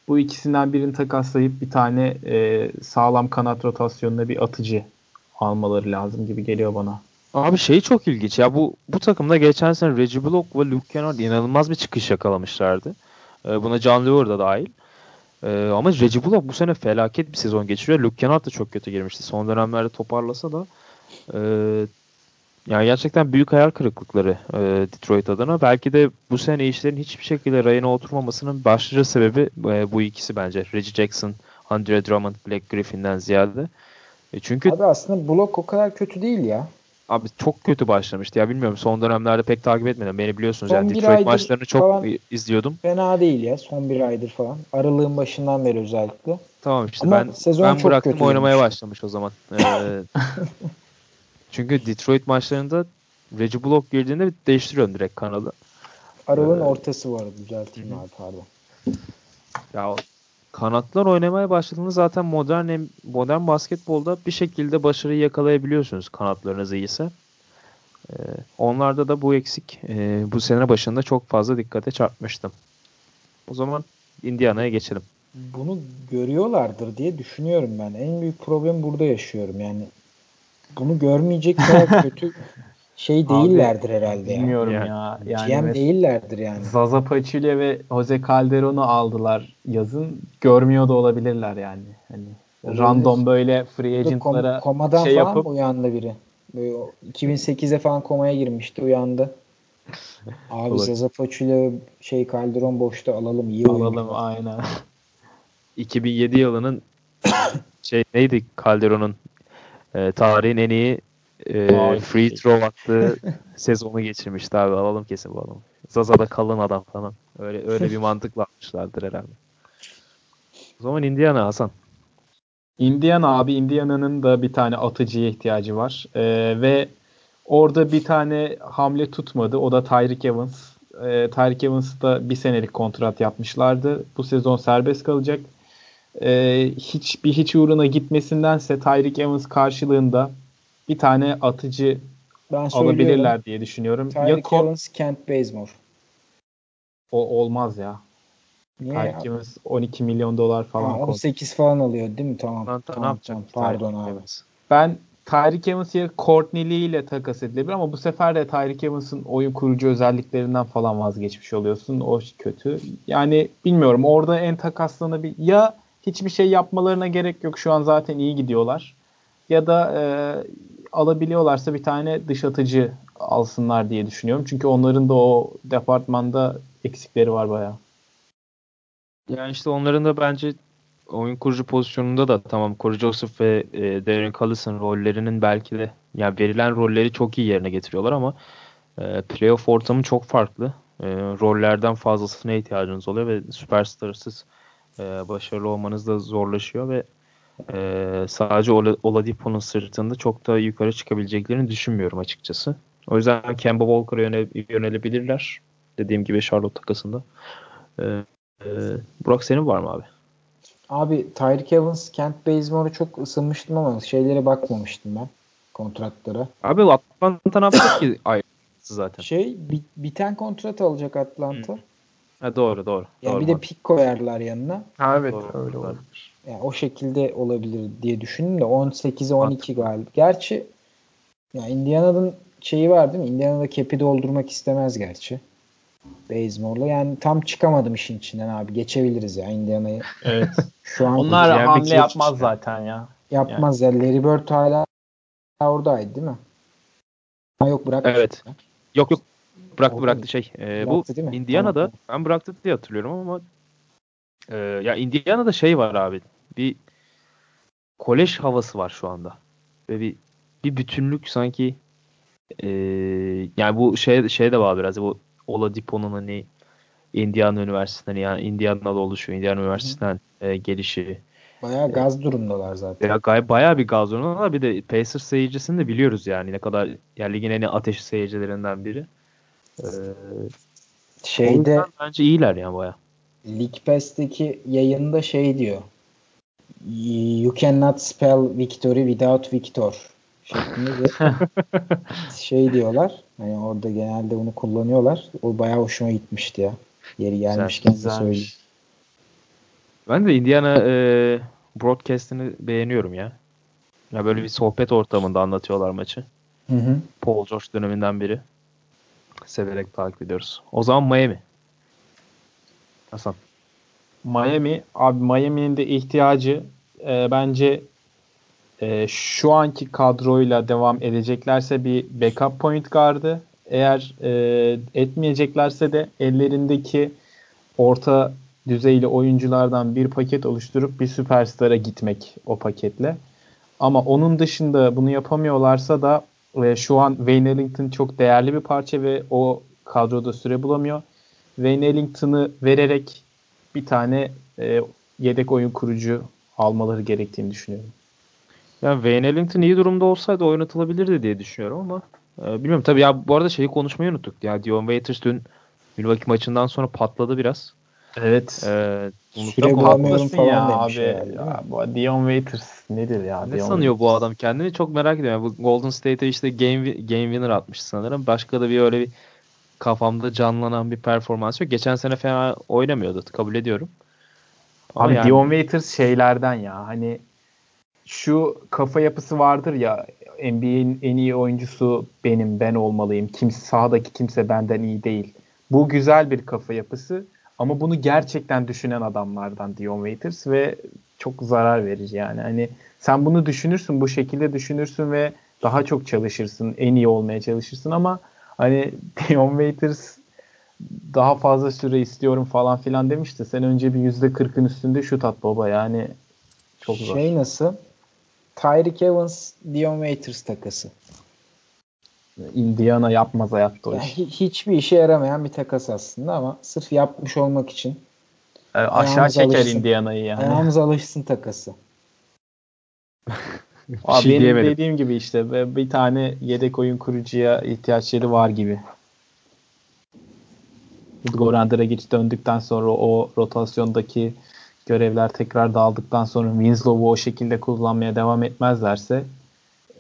Bu ikisinden birini takaslayıp bir tane e, sağlam kanat rotasyonunda bir atıcı almaları lazım gibi geliyor bana. Abi şey çok ilginç ya bu bu takımda geçen sene Reggie Block ve Luke Kennard inanılmaz bir çıkış yakalamışlardı. Ee, buna John Lower da dahil. Ee, ama Reggie Bullock bu sene felaket bir sezon geçiriyor. Luke Kennard da çok kötü girmişti. Son dönemlerde toparlasa da e, yani gerçekten büyük hayal kırıklıkları e, Detroit adına. Belki de bu sene işlerin hiçbir şekilde rayına oturmamasının başlıca sebebi e, bu ikisi bence. Reggie Jackson, Andre Drummond, Black Griffin'den ziyade. E, çünkü Abi aslında Bullock o kadar kötü değil ya. Abi çok kötü başlamıştı ya bilmiyorum son dönemlerde pek takip etmedim. Beni biliyorsunuz son yani Detroit maçlarını çok izliyordum. Fena değil ya son bir aydır falan. Aralığın başından beri özellikle. Tamam işte Ama ben sezon ben çok bıraktım oynamaya başlamış o zaman. Ee, Çünkü Detroit maçlarında Reggie Block girdiğinde değiştiriyorsun direkt kanalı. Aralığın ee, ortası var düzelteyim hı. abi pardon. Ya kanatlar oynamaya başladığında zaten modern modern basketbolda bir şekilde başarıyı yakalayabiliyorsunuz kanatlarınız iyiyse. Ee, onlarda da bu eksik. Ee, bu sene başında çok fazla dikkate çarpmıştım. O zaman Indiana'ya geçelim. Bunu görüyorlardır diye düşünüyorum ben. En büyük problem burada yaşıyorum. Yani bunu görmeyecek kadar kötü şey değillerdir Abi, herhalde. Bilmiyorum yani. ya. Yani GM değillerdir yani. Zaza Pachulia ve Jose Calderon'u aldılar yazın. Görmüyor da olabilirler yani. Hani Olabilir. random böyle free agent'lara kom komadan şey falan yapıp uyandı biri. Böyle 2008'e falan komaya girmişti uyandı. Abi Zaza Pachulia şey Calderon boşta alalım iyi Alalım oyuncu. aynen. 2007 yılının şey neydi Calderon'un e, tarihin en iyi e, free throw attığı sezonu geçirmişti abi. Alalım kesin bu adamı. Zaza'da kalın adam falan. Öyle öyle bir mantıkla atmışlardır herhalde. O zaman Indiana Hasan. Indiana abi Indiana'nın da bir tane atıcıya ihtiyacı var. Ee, ve orada bir tane hamle tutmadı. O da Tyreek Evans. Ee, Tyreek Evans da bir senelik kontrat yapmışlardı. Bu sezon serbest kalacak. Ee, hiç bir hiç uğruna gitmesindense Tyreek Evans karşılığında bir tane atıcı ben alabilirler diye düşünüyorum. Tyreek ya Evans, Kent Bazemore. O olmaz ya. Niye Tyreek Evans 12 milyon dolar falan. Ha, 18 falan alıyor değil mi? Tamam. Lan, tamam, yapacak? Tamam. Pardon abi. Evans. Ben Tyreek Evans ya Courtney Lee ile takas edilebilir ama bu sefer de Tyreek Evans'ın oyun kurucu özelliklerinden falan vazgeçmiş oluyorsun. O kötü. Yani bilmiyorum orada en takaslanabilir ya hiçbir şey yapmalarına gerek yok. Şu an zaten iyi gidiyorlar. Ya da e, alabiliyorlarsa bir tane dış atıcı alsınlar diye düşünüyorum. Çünkü onların da o departmanda eksikleri var bayağı. Yani işte onların da bence oyun kurucu pozisyonunda da tamam Corey Joseph ve e, Darren Collison rollerinin belki de yani verilen rolleri çok iyi yerine getiriyorlar ama e, playoff ortamı çok farklı. E, rollerden fazlasına ihtiyacınız oluyor ve süperstarsız e, başarılı olmanız da zorlaşıyor ve e, sadece Oladipo'nun sırtında çok da yukarı çıkabileceklerini düşünmüyorum açıkçası. O yüzden Kemba Walker'a yöne, yönelebilirler. Dediğim gibi Charlotte takasında. E, e, Burak senin var mı abi? Abi Tyreek Evans, Kent Bazemore'a çok ısınmıştım ama şeylere bakmamıştım ben kontratlara. Abi Atlanta ne yapacak ki ayrısı zaten? Şey biten kontrat alacak Atlanta. Hmm. Ha, doğru doğru. Ya doğru bir de pik koyarlar yanına. Ha evet doğru, öyle olur. Yani o şekilde olabilir diye düşündüm de 18'e 12 galiba. Gerçi ya Indiana'nın şeyi var değil mi? Indiana'da cap'i doldurmak istemez gerçi. Bazemore'la. Yani tam çıkamadım işin içinden abi. Geçebiliriz ya Indiana'yı. Evet. Şu an Onlar hamle yapmaz zaten ya. Yapmaz yani. ya. Larry Bird hala oradaydı değil mi? Ha yok bırak. Evet. Yok yok Bıraktı bıraktı şey. E, bu Indiana'da tamam. ben bıraktı diye hatırlıyorum ama e, ya Indiana'da şey var abi. Bir kolej havası var şu anda. Ve bir bir bütünlük sanki e, yani bu şey şey de var biraz bu Oladipo'nun hani Indiana Üniversitesi'nden yani Indiana'da oluşu, Indiana Üniversitesi'nden e, gelişi. Bayağı gaz durumdalar zaten. Ya gay bayağı bir gaz durumdalar. Bir de Pacers seyircisini de biliyoruz yani ne kadar yani ligin en ateş seyircilerinden biri. Ee, şeyde bence iyiler ya baya. League Pass'teki yayında şey diyor. You cannot spell victory without Victor şeklinde şey diyorlar. Hani orada genelde bunu kullanıyorlar. O bayağı hoşuma gitmişti ya. Yeri gelmişken de söyleyeyim. Ben de Indiana e, broadcast'ini beğeniyorum ya. Ya böyle bir sohbet ortamında anlatıyorlar maçı. Hı hı. Paul George döneminden biri severek takip ediyoruz. O zaman Miami. Hasan. Miami abi Miami'nin de ihtiyacı e, bence e, şu anki kadroyla devam edeceklerse bir backup point guard'ı eğer e, etmeyeceklerse de ellerindeki orta düzeyli oyunculardan bir paket oluşturup bir süperstara gitmek o paketle. Ama onun dışında bunu yapamıyorlarsa da ve şu an Wayne Ellington çok değerli bir parça ve o kadroda süre bulamıyor. Wayne Ellington'ı vererek bir tane e, yedek oyun kurucu almaları gerektiğini düşünüyorum. Yani Wayne Ellington iyi durumda olsaydı oynatılabilirdi diye düşünüyorum ama e, bilmiyorum tabii ya bu arada şeyi konuşmayı unuttuk. Ya Dion Waiters dün Milwaukee maçından sonra patladı biraz. Evet. Ee, Süre bulamıyorum falan ya. Abi, Yani, ya, bu Dion Waiters nedir ya? Ne Dion sanıyor Waiters. bu adam kendini? Çok merak ediyorum. Bu Golden State'e işte game, game winner atmış sanırım. Başka da bir öyle bir kafamda canlanan bir performans yok. Geçen sene fena oynamıyordu. Kabul ediyorum. Ama Abi yani- Dion Waiters şeylerden ya hani şu kafa yapısı vardır ya NBA'in en iyi oyuncusu benim, ben olmalıyım. Kimse sahadaki kimse benden iyi değil. Bu güzel bir kafa yapısı ama bunu gerçekten düşünen adamlardan Dion Waiters ve çok zarar verici yani. Hani sen bunu düşünürsün, bu şekilde düşünürsün ve daha çok çalışırsın, en iyi olmaya çalışırsın ama hani Dion Waiters daha fazla süre istiyorum falan filan demişti. Sen önce bir %40'ın üstünde şut at baba yani çok zor. Şey nasıl? Tyreek Evans, Dion Waiters takası. Indiana yapmaz hayatta o Yani hi- hiçbir işe yaramayan bir takas aslında ama sırf yapmış olmak için Ee, aşağı çeker alışsın. Indiana'yı yani. ayağımız alışsın takası. Abi şey benim diyemedim. dediğim gibi işte bir tane yedek oyun kurucuya ihtiyaçları var gibi. Goran Dragic döndükten sonra o rotasyondaki görevler tekrar dağıldıktan sonra Winslow'u o şekilde kullanmaya devam etmezlerse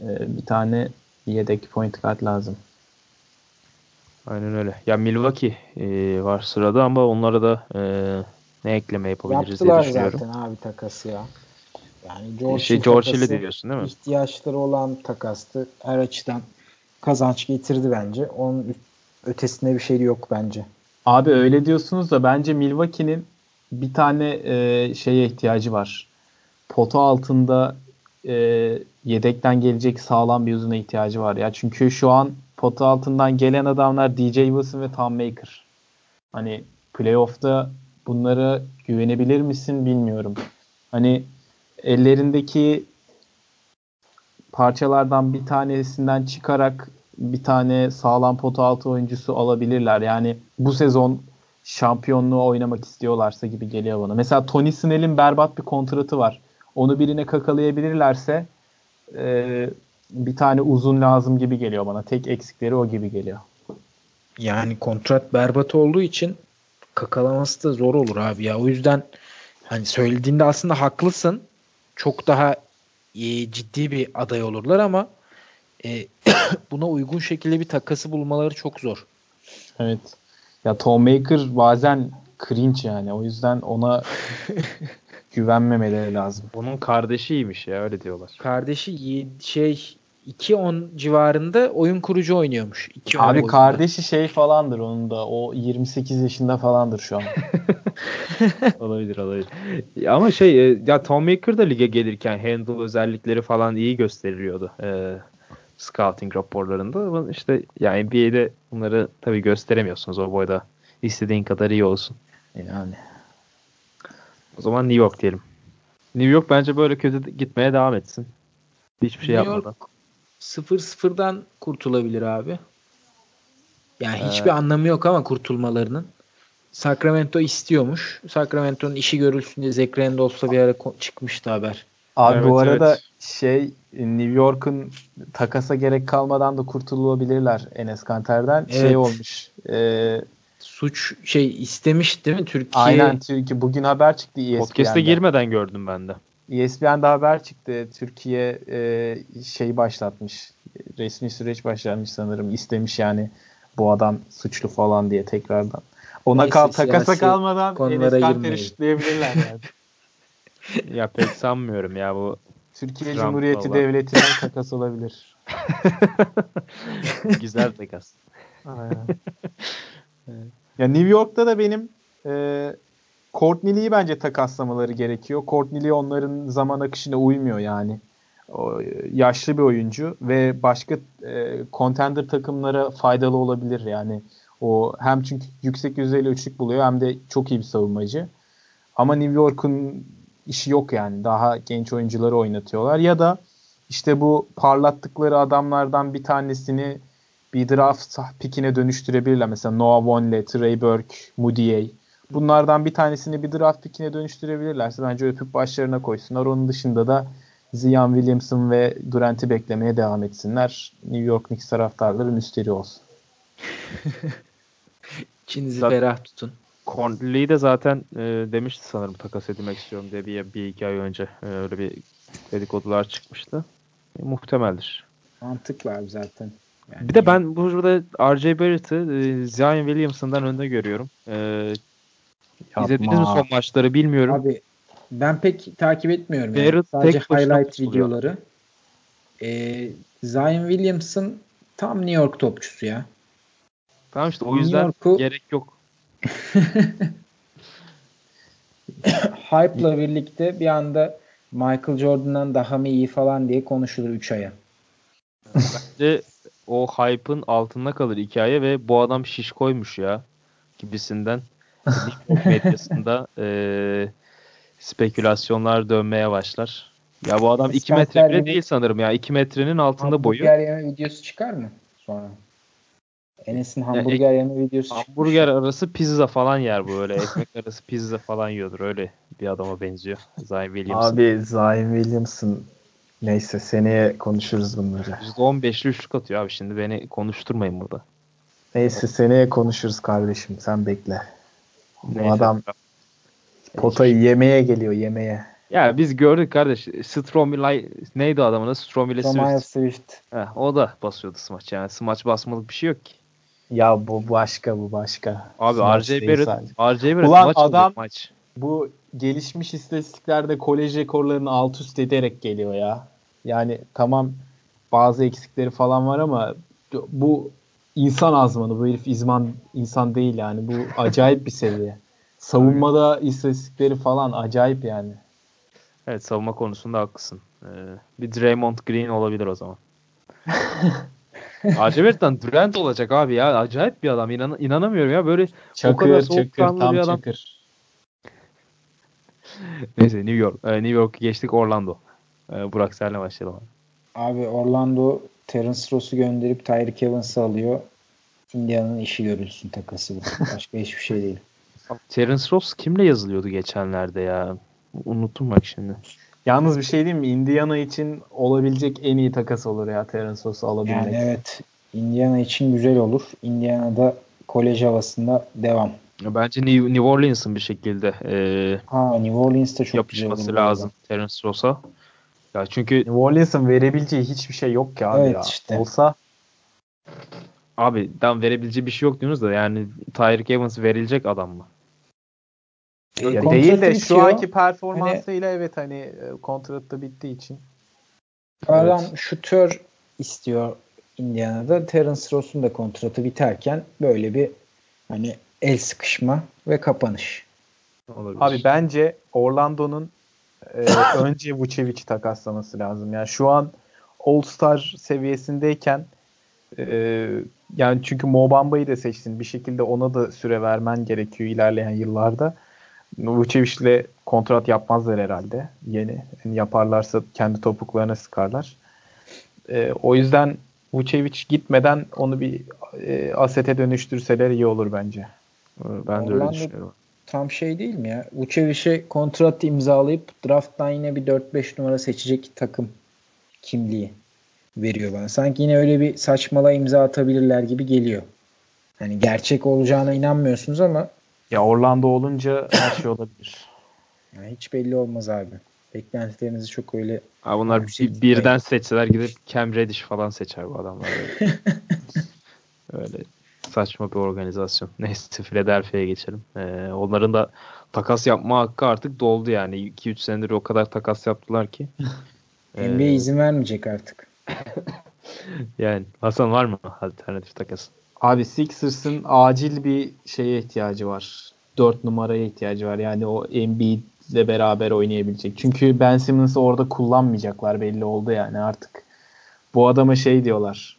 e, bir tane yedek point guard lazım. Aynen öyle. Ya Milwaukee e, var sırada ama onlara da e, ne ekleme yapabiliriz diye Yaptılar düşünüyorum. zaten abi takası ya. Yani George, şey George takası Hill'i diyorsun değil mi? ihtiyaçları olan takastı. Her açıdan kazanç getirdi bence. Onun ötesinde bir şey yok bence. Abi öyle diyorsunuz da bence Milwaukee'nin bir tane e, şeye ihtiyacı var. Pota altında e, yedekten gelecek sağlam bir uzuna ihtiyacı var ya. Çünkü şu an pota altından gelen adamlar DJ Wilson ve Tom Maker. Hani playoff'ta bunlara güvenebilir misin bilmiyorum. Hani ellerindeki parçalardan bir tanesinden çıkarak bir tane sağlam pota altı oyuncusu alabilirler. Yani bu sezon şampiyonluğu oynamak istiyorlarsa gibi geliyor bana. Mesela Tony Snell'in berbat bir kontratı var. Onu birine kakalayabilirlerse e, bir tane uzun lazım gibi geliyor bana. Tek eksikleri o gibi geliyor. Yani kontrat berbat olduğu için kakalaması da zor olur abi ya. O yüzden hani söylediğinde aslında haklısın. Çok daha e, ciddi bir aday olurlar ama e, buna uygun şekilde bir takası bulmaları çok zor. Evet. Ya Tom Maker bazen cringe yani. O yüzden ona güvenmemeleri lazım. Onun kardeşiymiş ya öyle diyorlar. Kardeşi şey 2-10 civarında oyun kurucu oynuyormuş. 2-10 Abi boyunda. kardeşi şey falandır onun da. O 28 yaşında falandır şu an. olabilir olabilir. Ama şey e, ya Tom Maker da lige gelirken handle özellikleri falan iyi gösteriliyordu. E, scouting raporlarında. İşte ya NBA'de bunları tabii gösteremiyorsunuz o boyda. İstediğin kadar iyi olsun. Yani. O zaman New York diyelim. New York bence böyle kötü gitmeye devam etsin. Hiçbir şey New yapmadan. York 0-0'dan kurtulabilir abi. Yani Ee, hiçbir anlamı yok ama kurtulmalarının. Sacramento istiyormuş. Sacramento'nun işi görülsün diye Zach Randolph'la bir ara çıkmıştı haber. Abi Evet, bu arada evet. şey New York'un takasa gerek kalmadan da kurtulabilirler Enes Kanter'den. Şey Evet. olmuş. E, Suç şey istemiş değil mi Türkiye? aynen Türkiye bugün haber çıktı ESPN'de. Podcast'e girmeden gördüm ben de. ESPN'de haber çıktı. Türkiye e, şey başlatmış. Resmi süreç başlatmış sanırım. İstemiş yani bu adam suçlu falan diye tekrardan. Ona Neyse, kal takasa kalmadan konulara Enes Kanter'i şutlayabilirler yani. Ya pek sanmıyorum ya bu. Türkiye Trump Cumhuriyeti vallahi. Devleti'nin takas olabilir. Güzel takas. Aynen. Ya New York'ta da benim e, Courtney bence takaslamaları gerekiyor. Courtney onların zaman akışına uymuyor yani. O, yaşlı bir oyuncu ve başka e, contender takımlara faydalı olabilir yani. O hem çünkü yüksek yüzdeyle üçlük buluyor hem de çok iyi bir savunmacı. Ama New York'un işi yok yani. Daha genç oyuncuları oynatıyorlar. Ya da işte bu parlattıkları adamlardan bir tanesini bir draft pickine dönüştürebilirler. Mesela Noah Vonleh, Trey Burke, Mudiay. Bunlardan bir tanesini bir draft pickine dönüştürebilirlerse bence öpüp başlarına koysunlar. Onun dışında da Zion Williamson ve Durant'i beklemeye devam etsinler. New York Knicks taraftarları müsteri olsun. İçinizi zaten, ferah tutun. Conley'i de zaten e, demişti sanırım takas edilmek istiyorum diye bir, bir iki ay önce e, öyle bir dedikodular çıkmıştı. E, muhtemeldir. Mantıklı abi zaten. Yani bir de ben burada R.J. Barrett'ı e, Zion Williamson'dan önde görüyorum. E, izlediniz mi son maçları bilmiyorum. Abi ben pek takip etmiyorum. Yani. Sadece highlight videoları. Ee, Zion Williamson tam New York topçusu ya. Tamam işte o yüzden gerek yok. Hype'la birlikte bir anda Michael Jordan'dan daha mı iyi falan diye konuşulur 3 aya. Bence o hype'ın altında kalır hikaye ve bu adam şiş koymuş ya gibisinden medyasında e, spekülasyonlar dönmeye başlar. Ya bu adam 2 metre bile değil sanırım ya. 2 metrenin altında boyu. Hamburger yeme videosu çıkar mı sonra? Enes'in hamburger yani, yeme videosu Hamburger çıkmış. arası pizza falan yer bu öyle. Ekmek arası pizza falan yiyordur. Öyle bir adama benziyor. Zion Williamson. Abi Zion Williamson neyse seneye konuşuruz bunları. %15'li üçlük atıyor abi şimdi. Beni konuşturmayın burada. Neyse seneye konuşuruz kardeşim. Sen bekle. Bu neyse, adam potayı yemeye geliyor yemeye. Ya biz gördük kardeş. Stromilay neydi adamın adı? Stromile Swift. Swift. Heh, o da basıyordu smaç yani. Smaç basmalık bir şey yok ki. Ya bu başka bu başka. Abi RJ Barrett, RJ Barrett Ulan maç adam maç. bu gelişmiş istatistiklerde kolej rekorlarını alt üst ederek geliyor ya. Yani tamam bazı eksikleri falan var ama bu insan azmanı. Bu herif izman insan değil yani. Bu acayip bir seviye. Savunmada istatistikleri falan acayip yani. Evet savunma konusunda haklısın. Ee, bir Draymond Green olabilir o zaman. Acebert'ten Durant olacak abi ya. Acayip bir adam. İnan inanamıyorum ya. Böyle çakır, o kadar soğukkanlı bir adam. Çakır. Neyse New York. Ee, New York'u geçtik Orlando. Ee, Burak senle başlayalım abi. Abi Orlando Terence Ross'u gönderip Tyreek Evans'ı alıyor. Indiana'nın işi görülsün takası bu. Başka hiçbir şey değil. Terence Ross kimle yazılıyordu geçenlerde ya? Unuttum bak şimdi. Yalnız bir şey diyeyim mi? Indiana için olabilecek en iyi takas olur ya Terence Ross'u alabilmek. Yani evet. Indiana için güzel olur. Indiana'da kolej havasında devam. Bence New, New Orleans'ın bir şekilde e, ha, New Orleans'ta çok yapışması güzel lazım Terence Ross'a. Ya çünkü New Orleans'ın verebileceği hiçbir şey yok ki abi evet, ya. Işte. Olsa Abi tam verebileceği bir şey yok diyorsunuz da yani Tyreek Evans verilecek adam mı? Ya e, değil de şu anki performansıyla hani, evet hani e, kontratı bittiği için. Adam evet. şutör istiyor Indiana'da. Terence Ross'un da kontratı biterken böyle bir hani el sıkışma ve kapanış. Olabilir. Abi bence Orlando'nun e, önce Vucevic'i takaslaması lazım. Yani şu an All-Star seviyesindeyken e, yani çünkü Mobamba'yı da seçtin. Bir şekilde ona da süre vermen gerekiyor ilerleyen yıllarda. Vucevic'le kontrat yapmazlar herhalde yeni. Yani yaparlarsa kendi topuklarına sıkarlar. E, o yüzden Vucevic gitmeden onu bir e, asete dönüştürseler iyi olur bence. Ben de öyle düşünüyorum. Tam şey değil mi ya? Vucevic'e kontrat imzalayıp drafttan yine bir 4-5 numara seçecek takım kimliği veriyor bana. Sanki yine öyle bir saçmala imza atabilirler gibi geliyor. Hani gerçek olacağına inanmıyorsunuz ama ya Orlando olunca her şey olabilir. Yani hiç belli olmaz abi. Beklentilerinizi çok öyle Abi bunlar bir, birden seçseler gidip Cam Reddish falan seçer bu adamlar. Öyle, öyle saçma bir organizasyon. Neyse Philadelphia'ya geçelim. Ee, onların da takas yapma hakkı artık doldu yani. 2-3 senedir o kadar takas yaptılar ki. NBA ee, izin vermeyecek artık. yani Hasan var mı alternatif takas? Abi Sixers'ın acil bir şeye ihtiyacı var. 4 numaraya ihtiyacı var. Yani o Embiid ile beraber oynayabilecek. Çünkü Ben Simmons'ı orada kullanmayacaklar belli oldu yani artık. Bu adama şey diyorlar.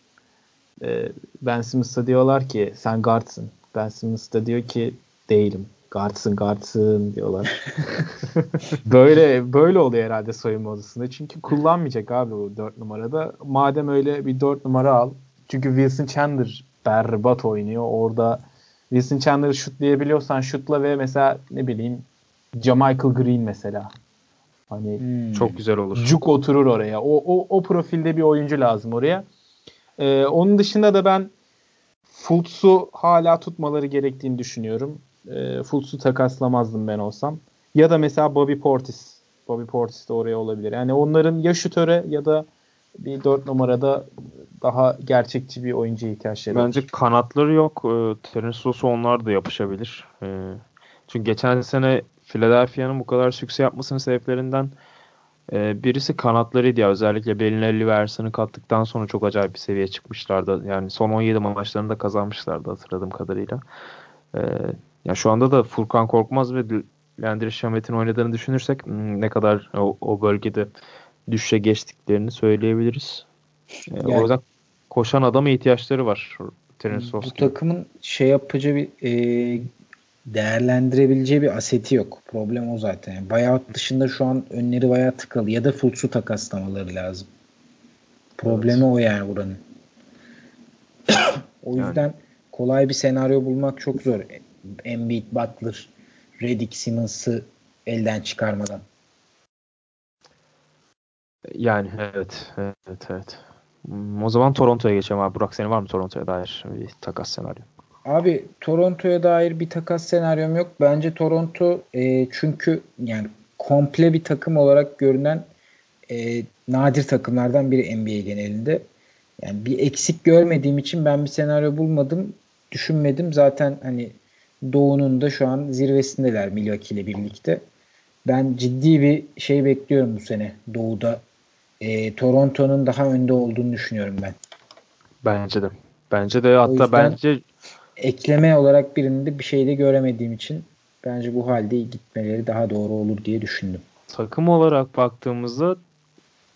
E, ben Simmons'a diyorlar ki sen guardsın. Ben Simmons da diyor ki değilim. Guardsın guardsın diyorlar. böyle böyle oluyor herhalde soyunma odasında. Çünkü kullanmayacak abi o 4 numarada. Madem öyle bir 4 numara al. Çünkü Wilson Chandler berbat oynuyor. Orada Wilson Chandler'ı şutlayabiliyorsan şutla ve mesela ne bileyim Jamichael Green mesela. Hani hmm. çok güzel olur. Cuk oturur oraya. O, o, o profilde bir oyuncu lazım oraya. Ee, onun dışında da ben Fultz'u hala tutmaları gerektiğini düşünüyorum. E, Fultz'u takaslamazdım ben olsam. Ya da mesela Bobby Portis. Bobby Portis de oraya olabilir. Yani onların ya şutöre ya da bir dört numarada daha gerçekçi bir oyuncuya ihtiyaçları Bence var. kanatları yok. E, Terence Ross'u onlar da yapışabilir. E, çünkü geçen sene Philadelphia'nın bu kadar sükse yapmasının sebeplerinden e, birisi kanatlarıydı ya. Özellikle Belinelli ve Ersan'ı kattıktan sonra çok acayip bir seviye çıkmışlardı. Yani son 17 maçlarını da kazanmışlardı hatırladığım kadarıyla. E, ya şu anda da Furkan Korkmaz ve Landry Şamet'in oynadığını düşünürsek hmm, ne kadar o, o bölgede düşüşe geçtiklerini söyleyebiliriz. E, yani, o yüzden koşan adama ihtiyaçları var. Bu takımın şey yapacağı bir e, değerlendirebileceği bir aseti yok. Problem o zaten. Yani buyout dışında şu an önleri bayağı tıkalı ya da Fultz'u takaslamaları lazım. Problemi evet. o yani buranın. o yüzden yani. kolay bir senaryo bulmak çok zor. Embiid, Butler, Redick, Simmons'ı elden çıkarmadan. Yani evet, evet, evet. O zaman Toronto'ya geçelim abi. Burak senin var mı Toronto'ya dair bir takas senaryo? Abi Toronto'ya dair bir takas senaryom yok. Bence Toronto e, çünkü yani komple bir takım olarak görünen e, nadir takımlardan biri NBA genelinde. Yani bir eksik görmediğim için ben bir senaryo bulmadım, düşünmedim. Zaten hani Doğu'nun da şu an zirvesindeler Milwaukee ile birlikte. Ben ciddi bir şey bekliyorum bu sene Doğu'da. E, Toronto'nun daha önde olduğunu düşünüyorum ben. Bence de. Bence de hatta bence ekleme olarak birinde bir şey de göremediğim için bence bu halde gitmeleri daha doğru olur diye düşündüm. Takım olarak baktığımızda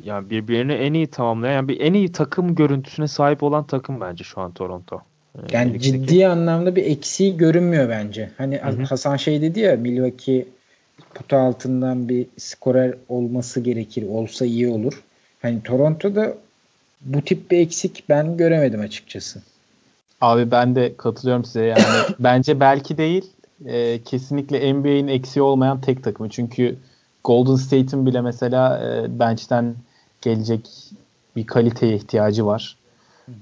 yani birbirlerini en iyi tamamlayan yani bir en iyi takım görüntüsüne sahip olan takım bence şu an Toronto. Ee, yani Ligdeki. ciddi anlamda bir eksiği görünmüyor bence. Hani Hı-hı. Hasan şey dedi ya Milwaukee kutu altından bir skorer olması gerekir. Olsa iyi olur. Hani Toronto'da bu tip bir eksik ben göremedim açıkçası. Abi ben de katılıyorum size yani bence belki değil e, kesinlikle NBA'in eksiği olmayan tek takımı çünkü Golden State'in bile mesela e, bench'ten gelecek bir kaliteye ihtiyacı var.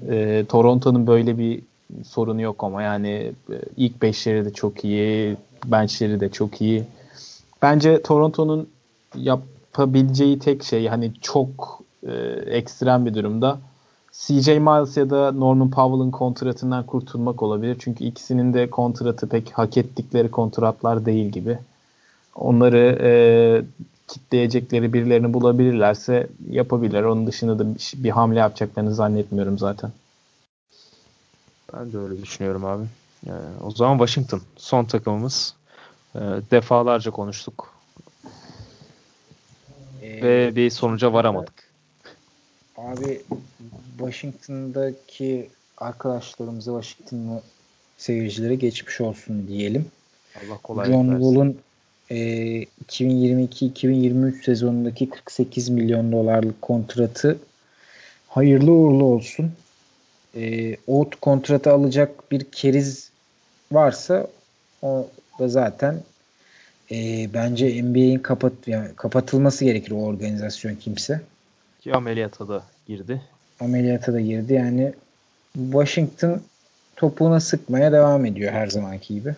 E, Toronto'nun böyle bir sorunu yok ama yani e, ilk beşleri de çok iyi, benchleri de çok iyi. Bence Toronto'nun yapabileceği tek şey hani çok e, ekstrem bir durumda CJ Miles ya da Norman Powell'ın kontratından kurtulmak olabilir. Çünkü ikisinin de kontratı pek hak ettikleri kontratlar değil gibi. Onları e, kitleyecekleri birilerini bulabilirlerse yapabilirler. Onun dışında da bir, bir hamle yapacaklarını zannetmiyorum zaten. Ben de öyle düşünüyorum abi. Yani ee, o zaman Washington son takımımız. E, defalarca konuştuk. Ee, Ve bir sonuca varamadık. Abi Washington'daki arkadaşlarımıza Washington'lı seyircilere geçmiş olsun diyelim. Allah kolaylık John Wall'un e, 2022-2023 sezonundaki 48 milyon dolarlık kontratı hayırlı uğurlu olsun. E, Oat kontratı alacak bir keriz varsa o da zaten e, bence NBA'in kapat, yani kapatılması gerekir o organizasyon kimse. Ki ameliyata da girdi. Ameliyata da girdi. Yani Washington topuğuna sıkmaya devam ediyor her zamanki gibi.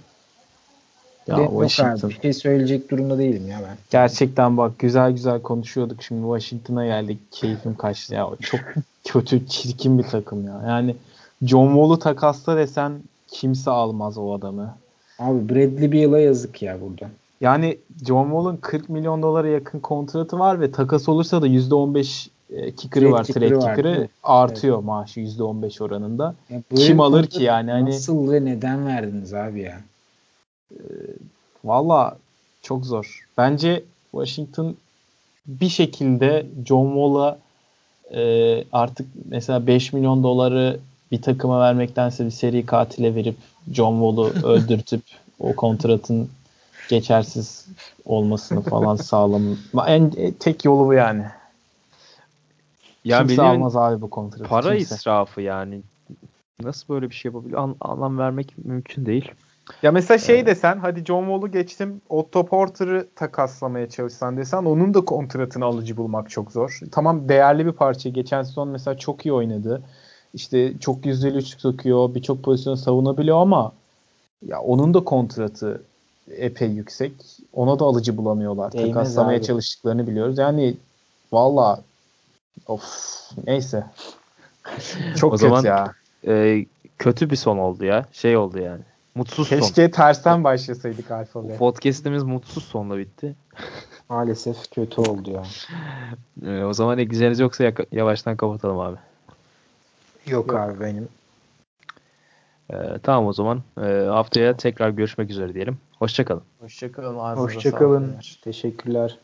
Ya De, Washington. Bir şey söyleyecek durumda değilim ya ben. Gerçekten bak güzel güzel konuşuyorduk. Şimdi Washington'a geldik. Keyfim kaçtı ya. Çok kötü, çirkin bir takım ya. Yani John Wall'u takasla desen kimse almaz o adamı. Abi Bradley Beal'a yazık ya burada. Yani John Wall'un 40 milyon dolara yakın kontratı var ve takas olursa da %15 e, kicker'ı var, trade kicker'ı artıyor evet. maaşı %15 oranında. Ya Kim alır ki yani? Hani nasıl ve neden verdiniz abi ya? E, Valla çok zor. Bence Washington bir şekilde John Wall'a e, artık mesela 5 milyon doları bir takıma vermektense bir seri katile verip John Wall'u öldürtüp o kontratın geçersiz olmasını falan sağlam. En tek yolu bu yani. Ya kimse almaz abi bu kontratı. Para kimse. israfı yani. Nasıl böyle bir şey yapabilir? An- anlam vermek mümkün değil. Ya mesela şey desen hadi John Wall'u geçtim Otto Porter'ı takaslamaya çalışsan desen onun da kontratını alıcı bulmak çok zor. Tamam değerli bir parça. Geçen sezon mesela çok iyi oynadı. İşte çok yüzdeli üçlük sokuyor. Birçok pozisyon savunabiliyor ama ya onun da kontratı epey yüksek. Ona da alıcı bulamıyorlar. Değmez Takaslamaya abi. çalıştıklarını biliyoruz. Yani valla of neyse. Çok o kötü zaman, ya. E, kötü bir son oldu ya. Şey oldu yani. Mutsuz Keşke son. Keşke tersten başlasaydık alfabe. Podcast'imiz mutsuz sonla bitti. Maalesef kötü oldu ya. ee, o zaman ekleyeceğiniz yoksa yavaştan kapatalım abi. Yok, Yok. abi benim. Ee, tamam o zaman. Ee, haftaya tekrar görüşmek üzere diyelim. Hoşçakalın. Hoşçakalın. Hoşçakalın. Teşekkürler.